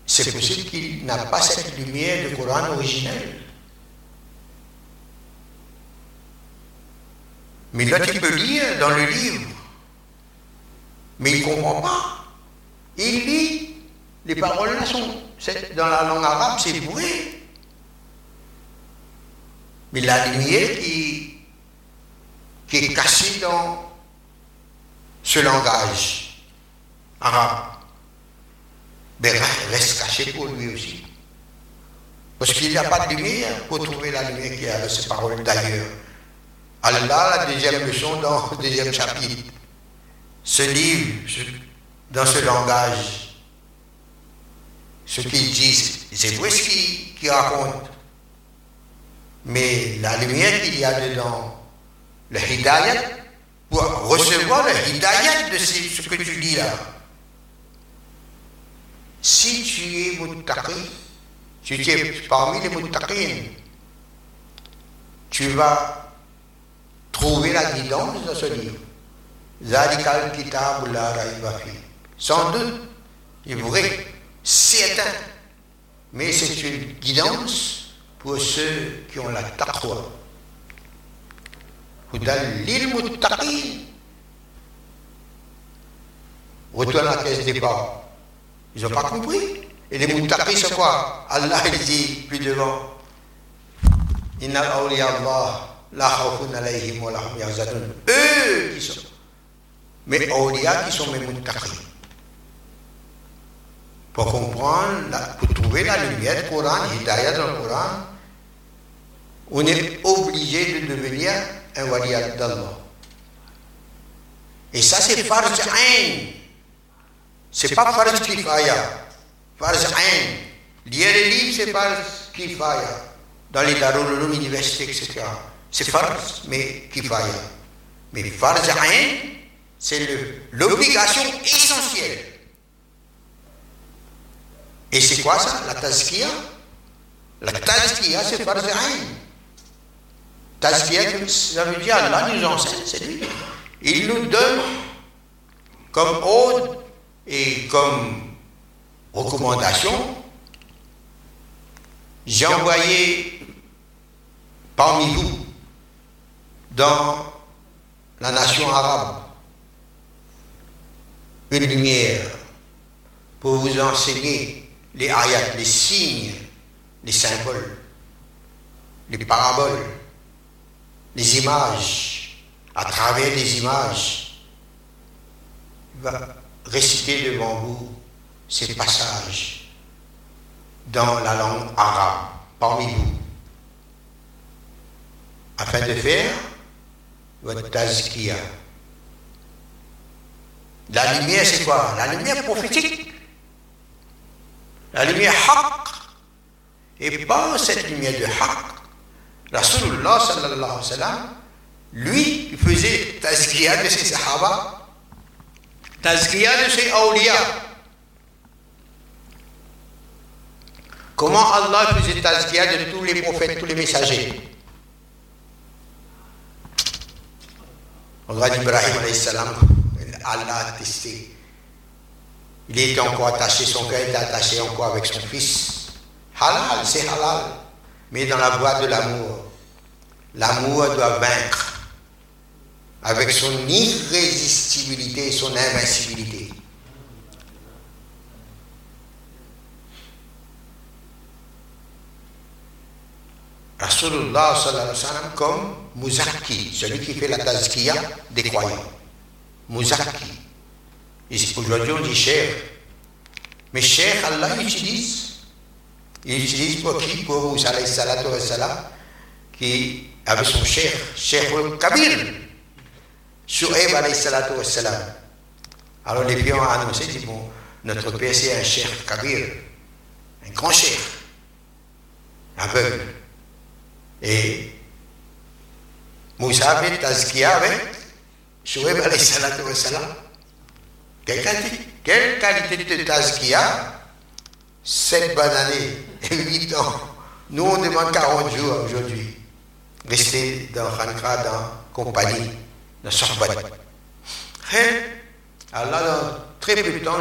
c'est possible qu'il n'a pas cette lumière du Coran originel. Mais là, tu peux lire dans le livre. Mais il ne comprend pas. Il lit, les paroles là sont dans la langue arabe, c'est vrai. Mais la lumière qui, qui est cachée dans ce langage arabe ben, reste cachée pour lui aussi. Parce qu'il n'y a pas de lumière pour trouver la lumière qui a dans ces paroles d'ailleurs. Allah, la deuxième leçon dans le deuxième chapitre, ce livre, dans ce langage, ce qu'ils disent, c'est vrai ce qu'ils racontent. Mais la lumière qu'il y a dedans, le hidayat, pour recevoir le hidayat de ce, que tu dis là. Si tu es muttaqi, si tu es parmi les muttaqin, tu vas trouver la guidance dans ce livre. Kitab la Sans doute, c'est vrai 7 ans. Mais c'est une guidance pour ceux qui ont la taqwa. Retourne à la caisse des départ. Ils n'ont pas compris. Et les muttaqis, c'est quoi? Allah, il dit plus devant hum Eux qui sont. Mais awliya qui sont mes muttaqis. Pour comprendre, pour trouver la lumière du Coran, dans le Coran, on est obligé de devenir un wali d'Allah. Et ça, c'est farj ain. C'est pas farj kifaya. Farz ain. Lire les livres, c'est farz kifaya. Dans les darul universités, etc. C'est farz, mais kifaya. Mais ain, c'est l'obligation essentielle. Et c'est quoi ça? La tazkiya La tazkiya, c'est farz ain. Tazkiya, ça veut dire Allah nous enseigne, c'est lui. Il nous donne comme ode et comme recommandation. J'ai envoyé parmi vous dans la nation arabe une lumière pour vous enseigner les ayats, les signes, les symboles, les paraboles, les images, à travers les images. Il va réciter devant vous ces passages dans la langue arabe parmi vous, afin de faire votre tazkiya. La lumière, c'est quoi? La lumière prophétique. La lumière haq. Et pas cette lumière de haq. Rasulullah sallallahu alayhi wa sallam, lui, il faisait tazkiya de ses sahaba, tazkiya de ses awliya. Comment Allah faisait tazkiya de tous les prophètes, tous les messagers? Regarde Ibrahim alayhi salam, Allah a testé. Il était encore attaché, son cœur était attaché encore avec son fils. Halal, c'est halal. Mais dans la voie de l'amour, l'amour doit vaincre avec son irrésistibilité et son invincibilité. Rasulullah sallallahu alayhi comme Muzaki, celui qui fait la tazkiya des croyants. Muzaki. Aujourd'hui on dit cher. Mais cher, Allah utilise. Il utilise pour qui? Pour salatu wa salam, qui avait son cher, cher Kabir. Shu'aib alayhi salatu wa salam. Alors les pions ont annoncé, dit bon, notre père c'est un cher Kabir, un grand cher, aveugle. Et Moussa avait tazkiya avec Shu'aib alayhi salatu wa salam. Quelle qualité, quelle qualité de tazkiya Sept bonnes années et huit ans. Nous, on demande 40 jours aujourd'hui. Rester dans Khankra, dans compagnie, dans Sorbonne. Allah, dans très peu de temps,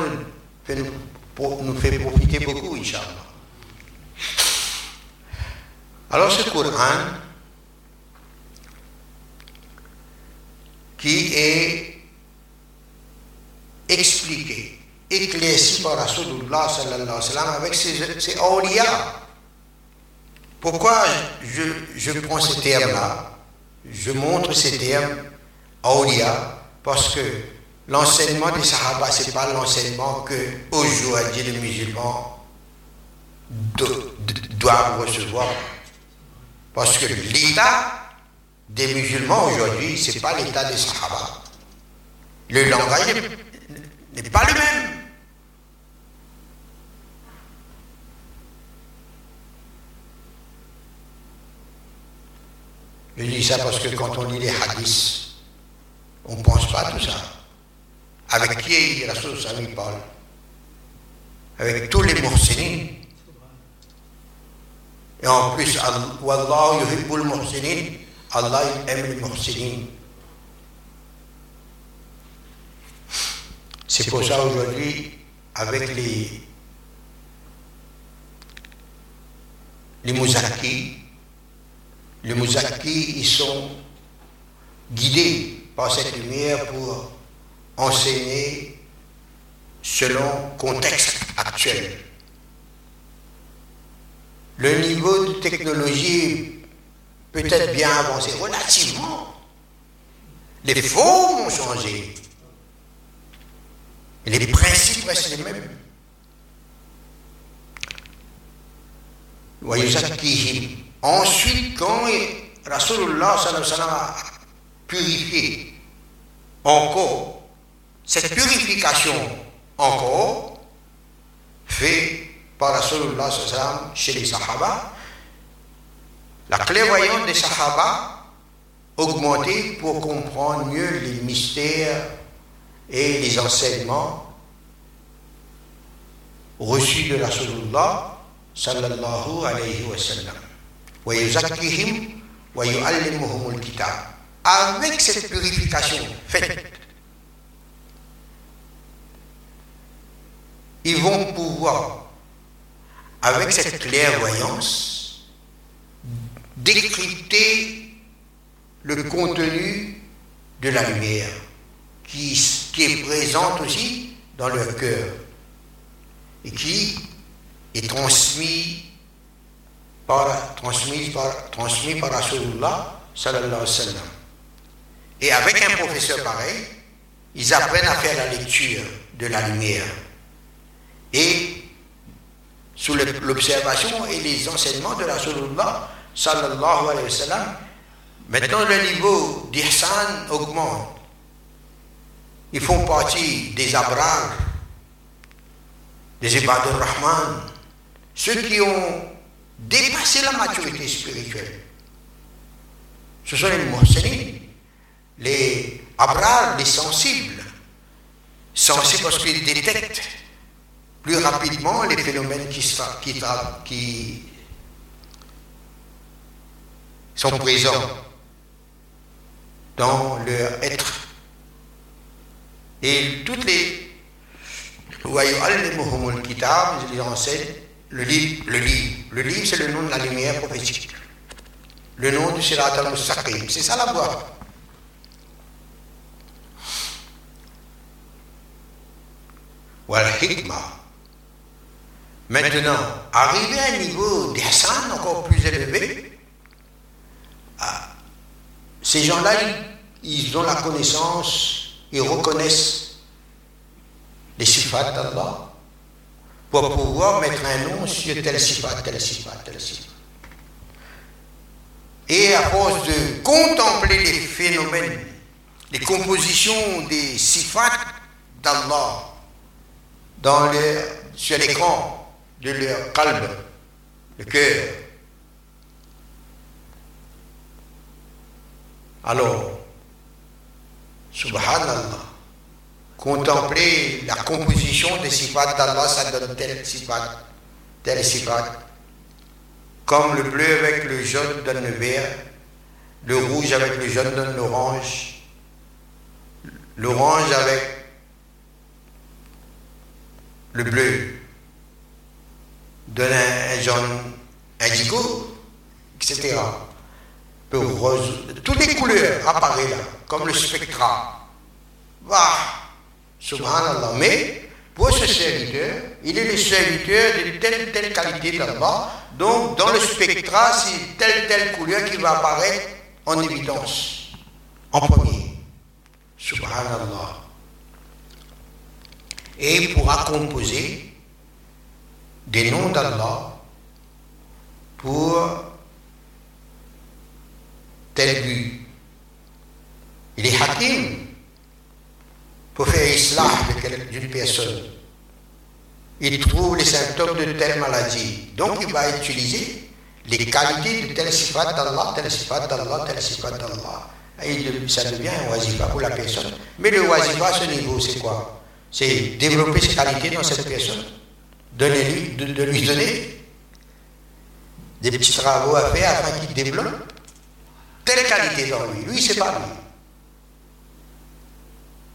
nous fait profiter beaucoup, Inch'Allah. Alors ce Coran, qui est expliqué, éclairci par Rasulullah sallallahu alayhi wa sallam avec ses, ses. Pourquoi je, je prends ces termes-là? Je montre ces termes awliya parce que l'enseignement des Sahaba, ce n'est pas l'enseignement que aujourd'hui les musulmans doivent recevoir. Parce que l'état des musulmans aujourd'hui, ce n'est pas l'état des Sahaba. Le langage n'est pas le même. Je dis ça parce que quand on lit les hadiths, on ne pense pas à tout ça. Avec qui Rasul Sami parle? Avec tous les muhsinin. Et en plus, Wallah yuhibbul muhsinin, Allah aime les muhsinin. C'est pour ça aujourd'hui, avec les, les. Les Mouzaki, ils sont guidés par cette lumière pour enseigner selon le contexte actuel. Le niveau de technologie peut être bien avancé, relativement. Les formes ont changé. Les principes restent les mêmes. Ensuite, quand Rasulullah a purifié encore, cette purification encore, fait par Rasulullah chez les Sahaba, la clairvoyance des Sahaba augmentait pour comprendre mieux les mystères et les enseignements reçus de Rasulullah sallallahu alayhi wa sallam. Avec cette purification faite, ils vont pouvoir, avec cette clairvoyance, décrypter le contenu de la lumière qui, est présente aussi dans leur cœur et qui est transmis par, transmis par, transmis par Rasulullah sallallahu alayhi wa sallam. Et avec un professeur pareil, ils apprennent à faire la lecture de la lumière. Et sous l'observation et les enseignements de Rasulullah sallallahu alayhi wa sallam, maintenant le niveau d'Ihsan augmente. Ils font partie des abrars, des ibadur rahman, ceux qui ont dépassé la maturité spirituelle. Ce sont les muhsinin, les abrars, les sensibles. Sensibles parce qu'ils détectent plus rapidement les phénomènes qui sont présents dans leur être. Et toutes les je le livre, le livre. Le livre, c'est le nom de la lumière prophétique. Le nom du Sirat al-Mustaqim. C'est ça la voie. Maintenant, arriver à un niveau d'Hassan encore plus élevé, ah, ces gens-là, ils ont la connaissance, ils reconnaissent les sifat d'Allah pour pouvoir mettre un nom sur tel sifat, tel sifat, tel sifat. Et à force de contempler les phénomènes, les compositions des sifat d'Allah dans sur l'écran de leur calme, le cœur, alors, subhanallah, contempler la composition des sifat d'Allah, ça donne tel sifat, tel sifat. Comme le bleu avec le jaune donne le vert, le rouge avec le jaune donne l'orange, l'orange avec le bleu donne un, jaune indigo, etc. Toutes les couleurs apparaissent là, comme le spectra. Voilà. Subhanallah. Mais pour ce serviteur, il est le serviteur de telle telle qualité d'Allah. Donc, dans le spectra, c'est telle telle couleur qui va apparaître en évidence, en premier. Subhanallah. Et il pourra composer des noms d'Allah pour tel but. Il est hakim pour faire islam d'une personne. Il trouve les symptômes de telle maladie. Donc il va utiliser les qualités de tel sifat d'Allah, tel sifat d'Allah, tel sifat d'Allah. Et ça devient un wazifa pour la personne. Mais le wazifa à ce niveau, c'est quoi? C'est développer ses qualités dans cette personne. Donner de, de lui donner des petits travaux à faire afin qu'il développe telle qualité dans lui. Lui, c'est pas lui.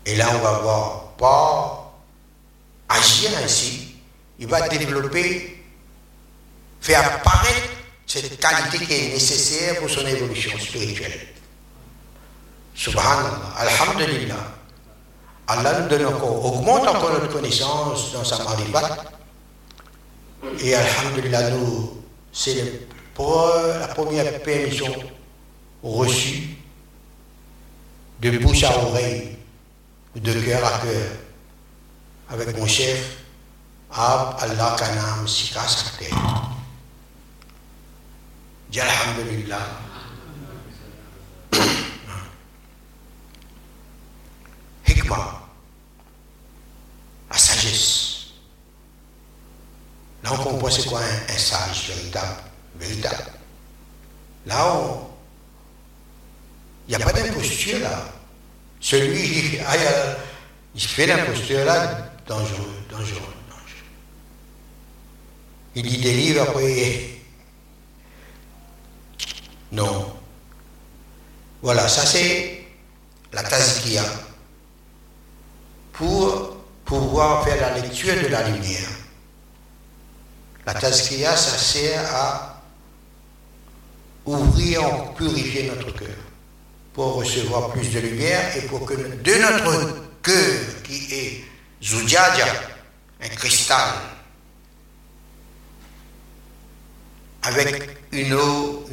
Et là, on va voir agir ainsi. Il va développer, faire apparaître cette qualité qui est nécessaire pour son évolution spirituelle. Subhanallah, Alhamdulillah. Allah donne encore, augmente encore notre connaissance dans sa marifat. Et Alhamdulillah, nous, c'est la première permission reçue de bouche à oreille, de cœur à cœur, avec mon chef, Ab Allah Kanam Sika Sakte. Alhamdulillah. Hikmah, la sagesse. Là, on comprend c'est quoi un, sage véritable. véritable. Là, il n'y a pas d'imposture là. Celui ah, il fait l'imposture là, dangereux, dangereux, dangereux. Il dit des livres après. Non. Voilà, ça c'est la tazkia pour pouvoir faire la lecture de la lumière. La tazkia, ça sert à ouvrir, purifier notre cœur pour recevoir plus de lumière et pour que de notre cœur qui est Zoudiadia, un cristal, avec une eau,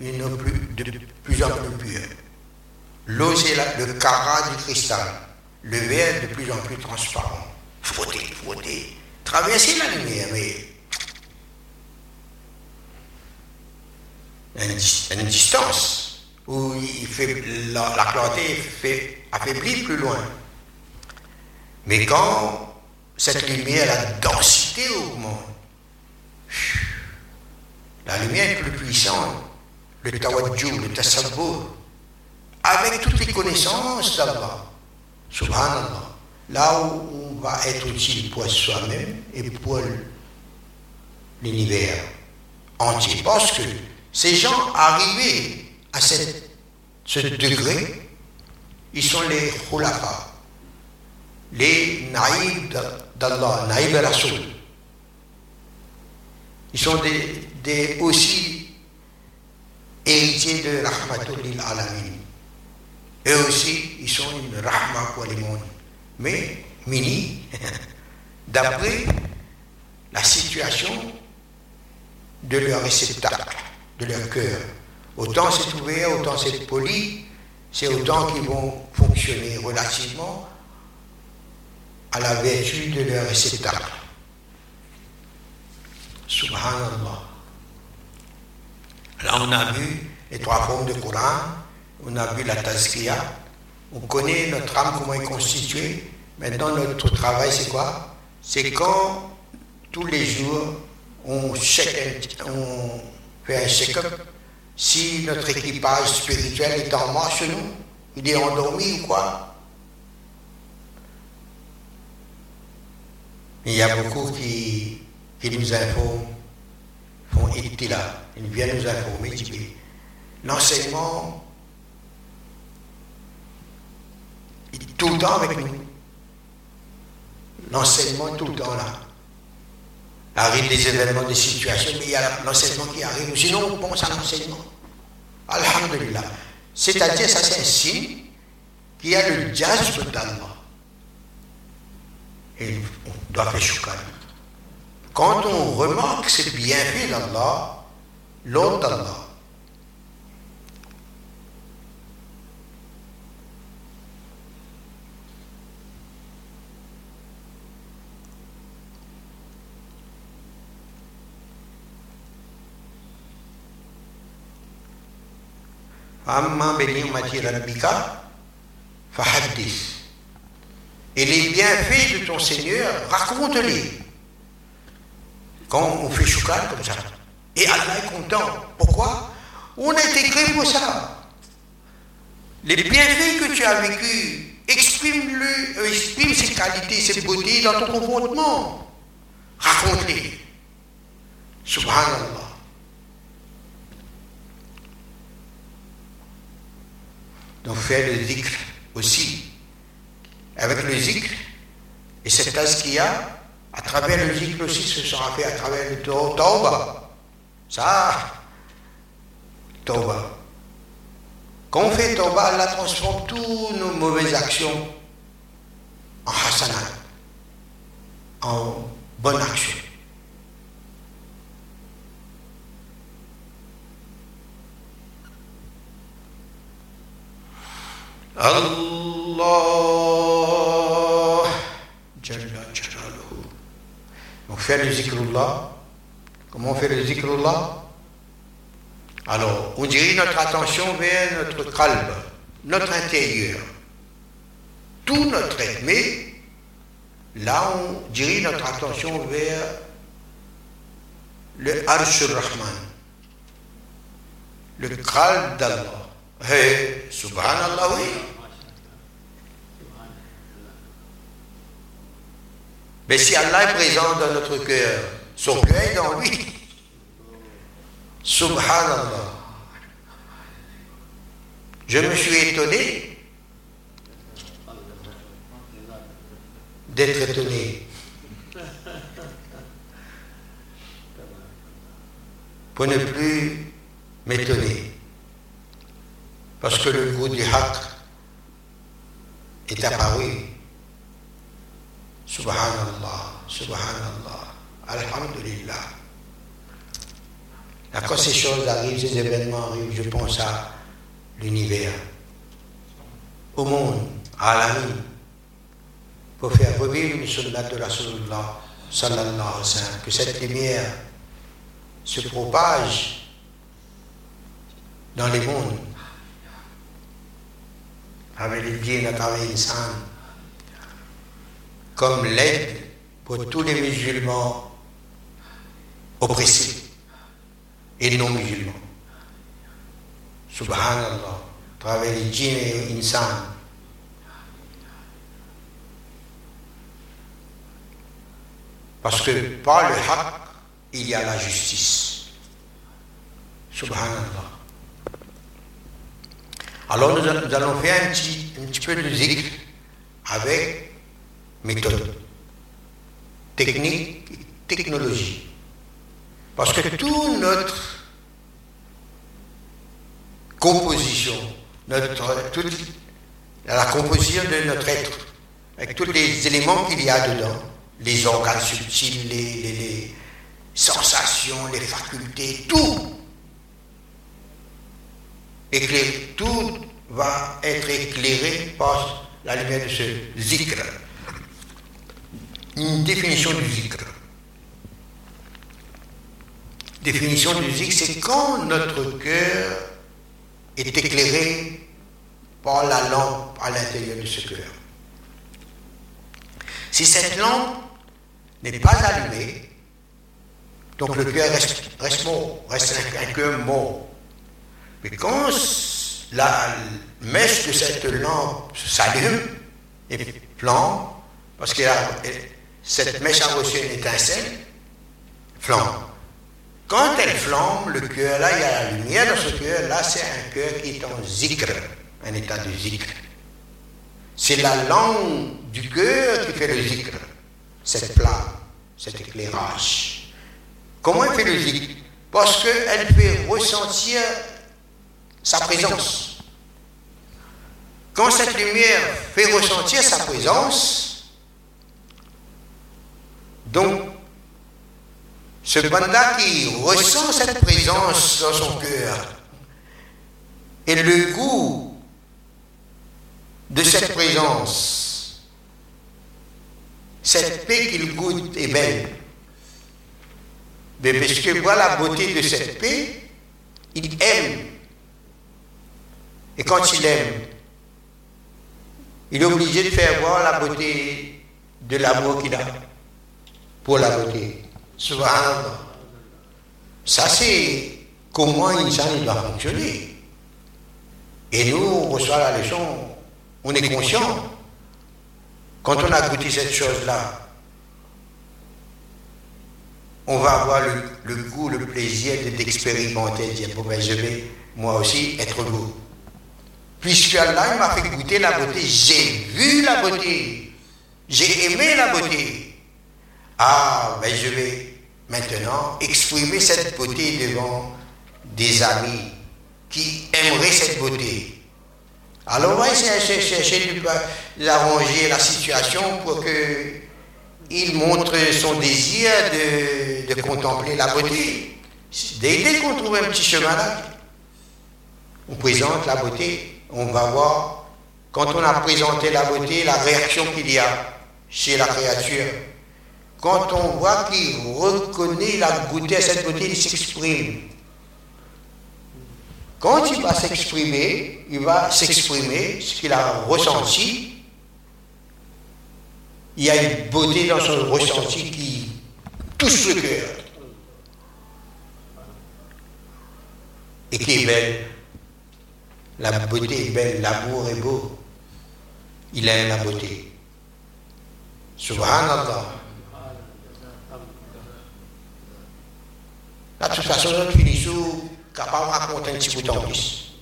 une, eau plus, de plus en plus pure. L'eau, c'est le cara du cristal le verre de plus en plus transparent. Frotter, frotter, traverser la lumière, mais une, distance où il fait, la, clarté fait, affaiblit plus loin. Mais quand cette lumière, la densité augmente, la lumière est plus puissante, le tawadjou, le tassabour, avec toutes les connaissances d'Allah, Subhanallah. Là où on va être utile pour soi-même et pour l'univers entier. Parce que ces gens arrivés à ce degré, ils sont les khulafa, les naïbs d'Allah, naïbs al-Rasoul. Ils sont des, aussi héritiers de Rahmatul Alamin. Eux aussi, ils sont une rahma pour. Mais, mini, d'après la situation de leur réceptacle, de leur cœur. Autant c'est ouvert, autant c'est poli, c'est autant qu'ils vont fonctionner relativement à la vertu de leur réceptacle. Subhanallah. Là, on a vu les trois formes de Coran, on a vu la tazkiya, on connaît notre âme, comment elle est constituée. Maintenant, notre travail, c'est quoi? C'est quand, tous les jours, on, on fait un check-up si notre équipage spirituel est en marche nous, il est endormi ou quoi? Il y a beaucoup qui, nous informent, font là, ils viennent nous informer, l'enseignement tout le temps avec nous. L'enseignement tout le temps là. Arrive des événements, des situations, mais il y a l'enseignement qui arrive. Sinon, on pense à l'enseignement. Alhamdulillah. C'est-à-dire, ça c'est un signe qu'il y a le jazz d'Allah. Et on doit faire choukal. Quand on remarque ces bienfaits d'Allah, l'autre d'Allah, Et les bienfaits de ton Seigneur, raconte-les. Quand on fait choukal comme ça. Et Allah est content. Pourquoi? On a été créé pour ça. Les bienfaits que tu as vécus, exprime-le, euh, exprime ses qualités, ses beautés dans ton comportement. Raconte-les. Subhanallah. Donc faire le zikr aussi. Avec le zikr, et cette tasse qu'il y a, à travers le zikr aussi, ce sera fait à travers le tauba. Ça, Tauba. Quand on fait Tauba, Allah transforme toutes nos mauvaises actions en hasanat, en bonne action. Allah fait le zikrullah. Comment fait le zikrullah? Alors, on dirige notre attention vers notre calme, notre intérieur. Tout notre être. Mais là, on dirige notre attention vers le Arsh Rahman, le calme d'Allah. Hey, subhanallah, oui. Mais si Allah est présent dans notre cœur, son cœur est dans lui. Subhanallah. Je me suis étonné d'être étonné. Pour ne plus m'étonner. Parce que le goût du haq est apparu. Subhanallah, Subhanallah, Alhamdulillah. quand ces choses arrivent, ces événements arrivent, je pense à l'univers, au monde, à l'ami, pour faire revivre le sunnah de Rasulullah sallallahu alayhi wa sallam, que cette lumière se propage dans les mondes biens à travers l'insan, comme l'aide pour tous les musulmans oppressés et non musulmans. Subhanallah, travers les djinns et l'insan. Parce que par le haq, il y a la justice. Subhanallah. Alors nous, allons faire un petit, un petit peu de zikr avec méthode, technique, technologie. Parce que toute notre composition, notre, toute, la composition de notre être, avec tous les éléments qu'il y a dedans, les organes subtils, les, les sensations, les facultés, tout, tout va être éclairé par la lumière de ce zikr. Une définition du zikr. Définition du zikr, c'est quand notre cœur est éclairé par la lampe à l'intérieur de ce cœur. Si cette lampe n'est pas allumée, donc le cœur reste, reste mort, reste un cœur mort. Mais quand la mèche de cette lampe s'allume et flambe, parce que cette mèche a reçu une étincelle, flambe. Quand elle flambe, le cœur, là, il y a la lumière dans ce cœur, là, c'est un cœur qui est en zikr, un état de zikr. C'est la langue du cœur qui fait le zikr, cette flamme, cet éclairage. Comment elle fait le zikr Parce qu'elle fait ressentir sa présence. Quand cette lumière fait ressentir sa présence, donc ce banda qui ressent cette présence dans son cœur et le goût de cette présence, cette paix qu'il goûte est belle. Mais parce que voit la beauté de cette paix, il aime et quand il aime, il est obligé de faire voir la beauté de l'amour qu'il a pour la beauté. Subhanallah. Ça, c'est comment une insan doit fonctionner. Et nous, on reçoit la leçon, on est conscient. Quand on a goûté cette chose-là, on va avoir le, goût, le plaisir d'expérimenter, de dire, bon ben je vais moi aussi être beau. Puisque Allah m'a fait goûter la beauté, j'ai vu la beauté, j'ai aimé la beauté. Ah, ben je vais maintenant exprimer cette beauté devant des amis, qui aimerait cette beauté. Alors on va essayer chercher d'arranger la situation pour qu'il montre son désir de, de contempler la beauté. Dès qu'on trouve un petit chemin là, on présente la beauté, on va voir, quand on a présenté la beauté, la réaction qu'il y a chez la créature. Quand on voit qu'il reconnaît la beauté, cette beauté, il s'exprime. Quand il va s'exprimer, il va s'exprimer ce qu'il a ressenti. Il y a une beauté dans son ressenti qui touche le cœur. Et qui est belle. La beauté est belle, l'amour est beau. Il aime la beauté. Subhanallah. De toute façon, nous finissons capable de raconter un petit bout en plus.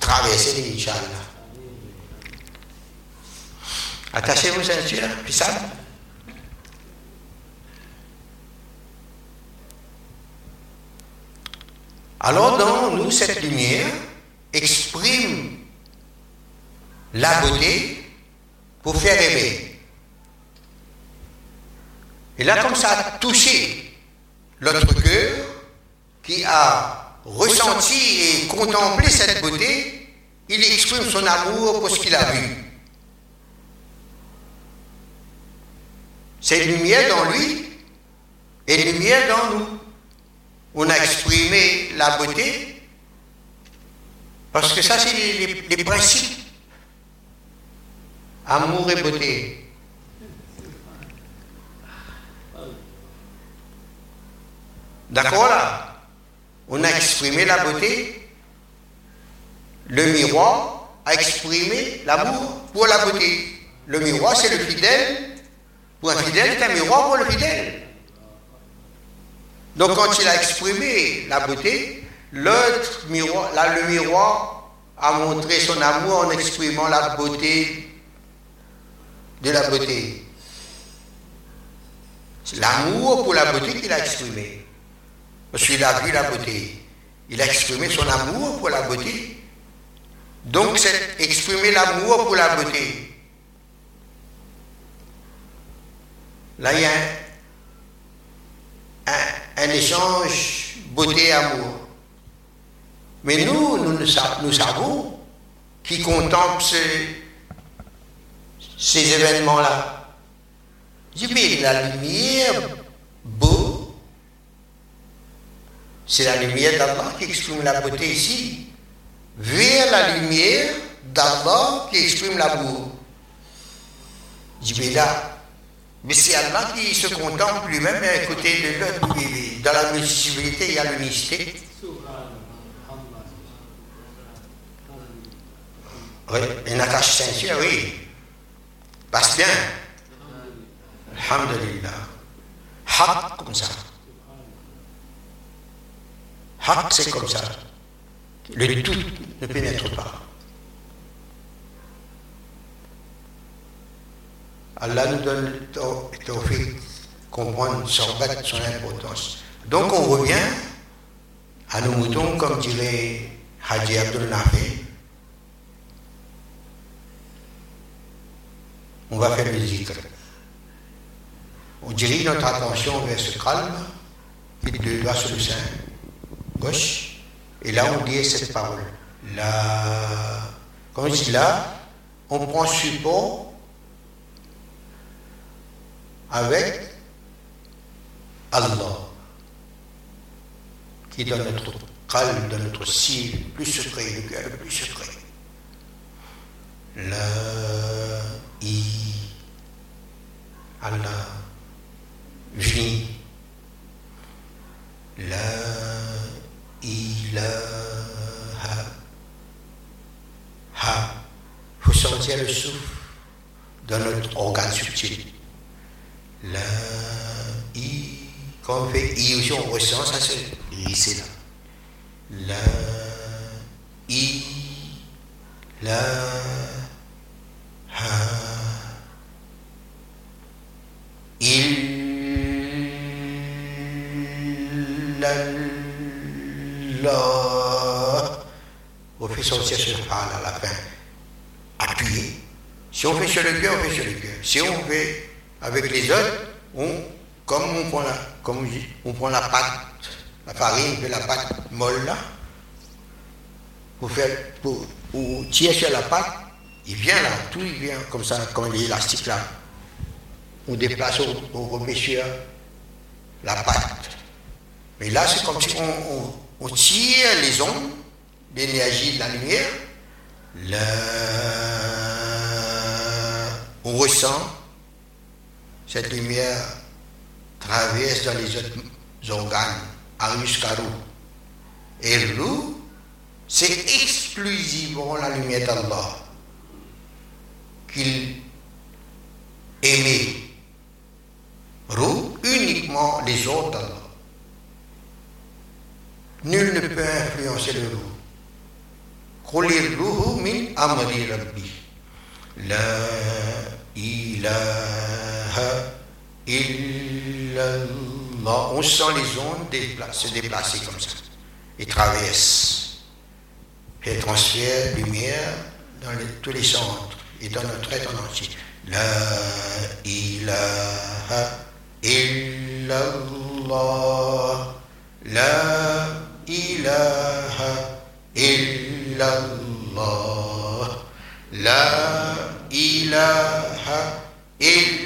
Traverser les Inch'Allah. Attachez vos ceintures, puis ça. Alors, dans nous, cette lumière exprime la beauté pour faire aimer. Et là, comme ça a touché notre cœur, qui a ressenti et contemplé cette beauté, il exprime son amour pour ce qu'il a vu. C'est lumière dans lui et lumière dans nous. On a exprimé la beauté parce que ça, c'est les, principes amour et beauté. D'accord là? On a exprimé la beauté. Le miroir a exprimé l'amour pour la beauté. Le miroir, c'est le fidèle. Pour un fidèle, c'est un miroir pour le fidèle. Donc quand il a exprimé la beauté, l'autre miroir, là, le miroir a montré son amour en exprimant la beauté de la beauté. C'est l'amour pour la beauté qu'il a exprimé. Parce qu'il a vu la beauté. Il a exprimé son amour pour la beauté. Donc c'est exprimer l'amour pour la beauté. Là, il y a un, échange beauté-amour. Mais nous, nous, savons qui contemple ce, ces événements-là. Je dis, la lumière beau, c'est la lumière d'Allah qui exprime la beauté ici, vers la lumière d'Allah qui exprime l'amour. Je dis, là, mais c'est Allah qui se contemple lui-même à côté de l'autre. Dans la multiplicité, il y a l'unicité. Oui, une attache sincère, oui passe bien. Alhamdulillah. Haq comme ça. Haq c'est comme ça. Le tout ne pénètre pas. Allah nous donne le tawfiq, comprendre son son importance. Donc on revient à nos moutons, comme dirait Haji Abdul Nafi. on va faire le zikr. On dirige notre attention vers ce calme, et deux doigts sur le sein gauche, et là on dit cette parole. Là, quand là, on prend support avec Allah, qui donne notre calme, dans notre ciel plus secret, le cœur le plus secret. La I Allah vie La ilaha ha. Faut sentir le souffle dans notre organe subtil la, I. Quand on fait I aussi, on ressent ça, c'est I, là. La, I. La, Ha. Il. La, la on fait sortir ce à la fin. Appuyé. Si on fait sur le cœur, on fait sur le cœur. Si on fait avec les autres, on, comme on prend la, comme on prend la pâte, la farine, on la pâte molle là, pour faire, tirer sur la pâte, il vient là, tout il vient comme ça, comme l'élastique là. On déplace, on, remet sur la pâte. Mais là, c'est comme si on, tire les ondes l'énergie de la lumière. On ressent cette lumière traverse dans les autres organes, arrive jusqu'à nous. Et nous, c'est exclusivement la lumière d'Allah qu'il aimait. Roux uniquement les autres d'Allah. Nul ne peut influencer le roux. min amri rabbi. La ilaha Hein, illallah. On sent les ondes se déplacer comme ça. Ils traversent. Ils transfèrent lumière dans tous les centres et dans notre être en entier. La ilaha illallah. La ilaha illallah. La ilaha illallah.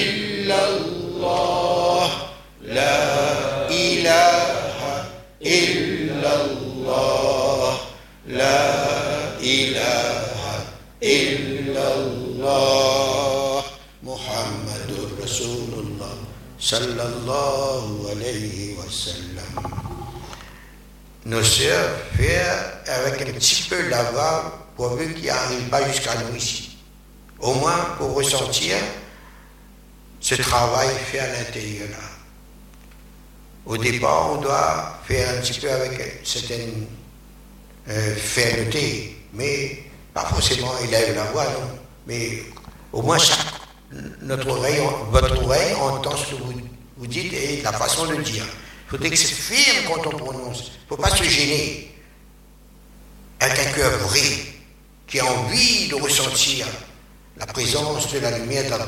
الله لا إله إلا الله محمد رسول الله صلى الله عليه وسلم Nos sœurs faire avec un petit peu d'avare pourvu qu'il n'arrive pas jusqu'à nous ici. Au moins pour ressentir ce travail fait à l'intérieur là. Au départ, on doit faire un petit peu avec une certaine euh, fermeté, mais pas forcément élève la voix, non. Mais au moins notre oreille, votre oreille entend ce que vous, dites et la façon de dire. Il faudrait que c'est firme quand on prononce. Il ne faut pas se gêner. Un cœur vrai, qui a envie de ressentir la présence de la lumière d'Allah.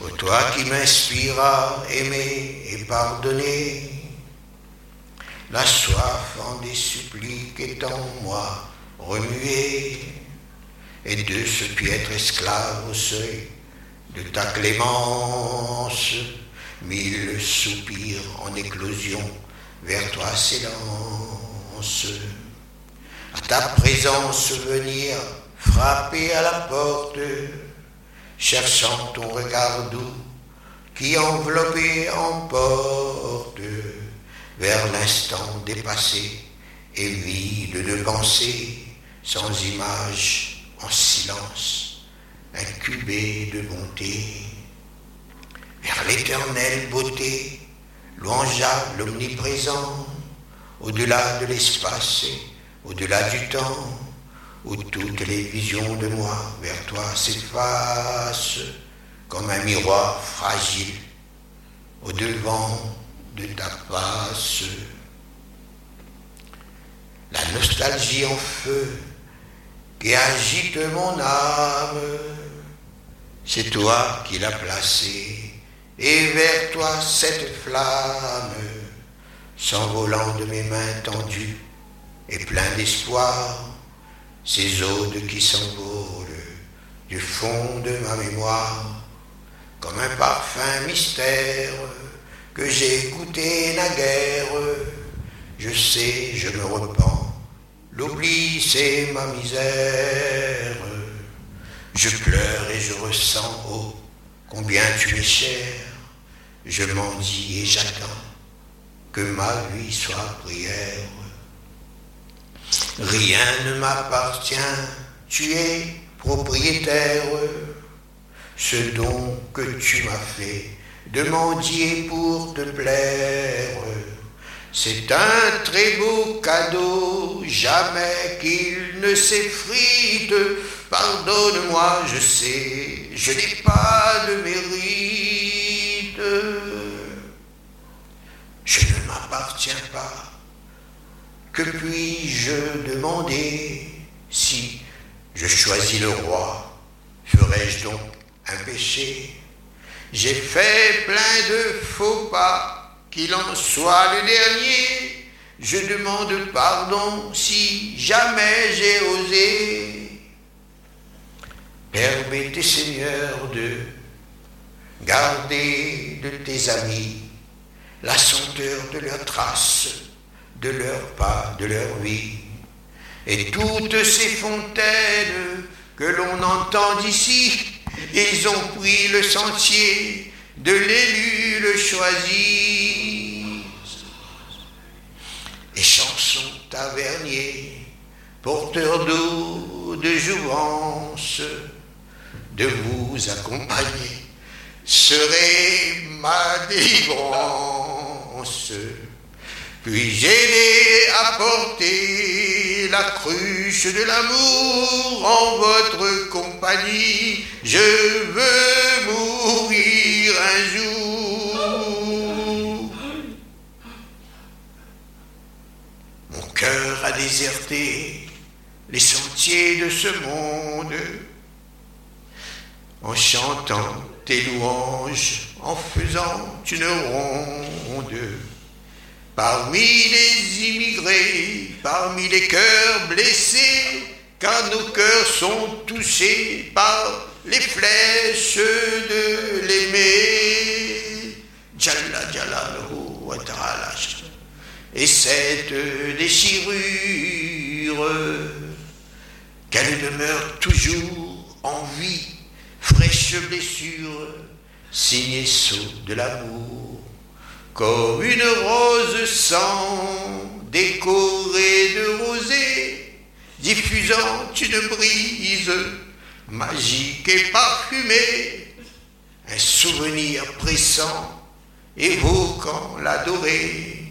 Ô toi qui m'inspiras aimer et pardonner, la soif en des suppliques est en moi remuée, et de ce piètre esclave au seuil de ta clémence, mille soupirs en éclosion vers toi s'élancent. À ta présence venir frapper à la porte, cherchant ton regard doux qui enveloppé emporte vers l'instant dépassé et vide de pensée, sans image, en silence, incubé de bonté, vers l'éternelle beauté, louangea l'omniprésent, au-delà de l'espace, au-delà du temps, où toutes les visions de moi vers toi s'effacent comme un miroir fragile au devant de ta face. La nostalgie en feu qui agite mon âme, c'est toi qui l'as placée, et vers toi cette flamme, s'envolant de mes mains tendues et plein d'espoir, ces odes qui s'envolent du fond de ma mémoire, comme un parfum mystère que j'ai goûté naguère. Je sais, je me repens, l'oubli c'est ma misère. Je pleure et je ressens, oh, combien tu es cher. Je dis et j'attends que ma vie soit prière. Rien ne m'appartient, tu es propriétaire. Ce don que tu m'as fait, de mendier pour te plaire. C'est un très beau cadeau, jamais qu'il ne s'effrite. Pardonne-moi, je sais, je n'ai pas de mérite. Je ne m'appartiens pas. Que puis-je demander si je choisis le roi? Ferais-je donc un péché? J'ai fait plein de faux pas qu'il en soit le dernier, je demande pardon si jamais j'ai osé. Permettez, Seigneur, de garder de tes amis la senteur de leurs traces, de leurs pas, de leur vie, et toutes ces fontaines que l'on entend d'ici, ils ont pris le sentier de l'élu le choisi. Et chansons taverniers, porteurs d'eau, de jouvence, de vous accompagner serait ma délivrance. Puis j'ai apporté la cruche de l'amour en votre compagnie. Je veux mourir un jour. Mon cœur a déserté les sentiers de ce monde en chantant tes louanges, en faisant une ronde. Parmi les immigrés, parmi les cœurs blessés, car nos cœurs sont touchés par les flèches de ta'ala. Et cette déchirure, qu'elle demeure toujours en vie, fraîche blessure, signe sous de l'amour comme une rose sans décorée de rosée, diffusant une brise magique et parfumée, un souvenir pressant, évoquant l'adoré,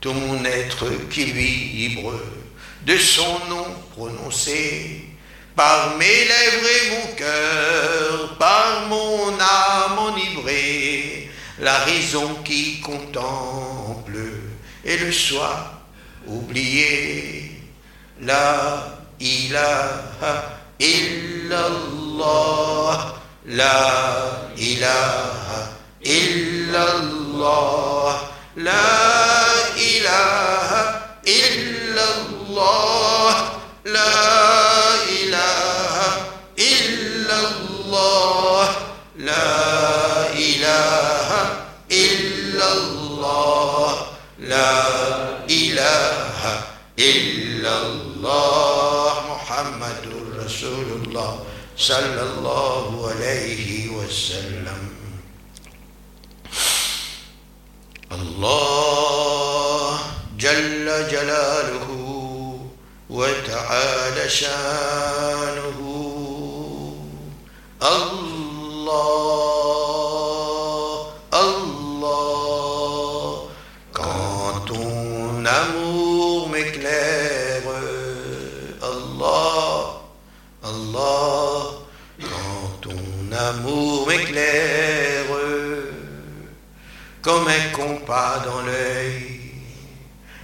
ton être qui vibre de son nom prononcé, par mes lèvres et mon cœur, par mon âme enivrée, la raison qui contemple et le soir oublié. La ilaha illallah, la ilaha illallah, la ilaha illallah, la ilaha illallah, la ilaha illallah, la ilaha illallah, Muhammadur Rasulullah sallallahu alayhi wa sallam. Allah Jalla Jalaluhu wa ta'ala shanuhu. Allah, Quand ton amour m'éclaire, comme un compas dans l'œil,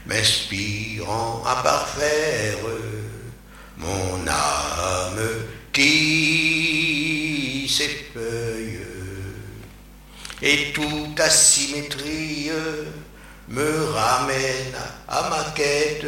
m'inspirant à parfaire mon âme qui s'effeuille, et toute asymétrie me ramène à ma quête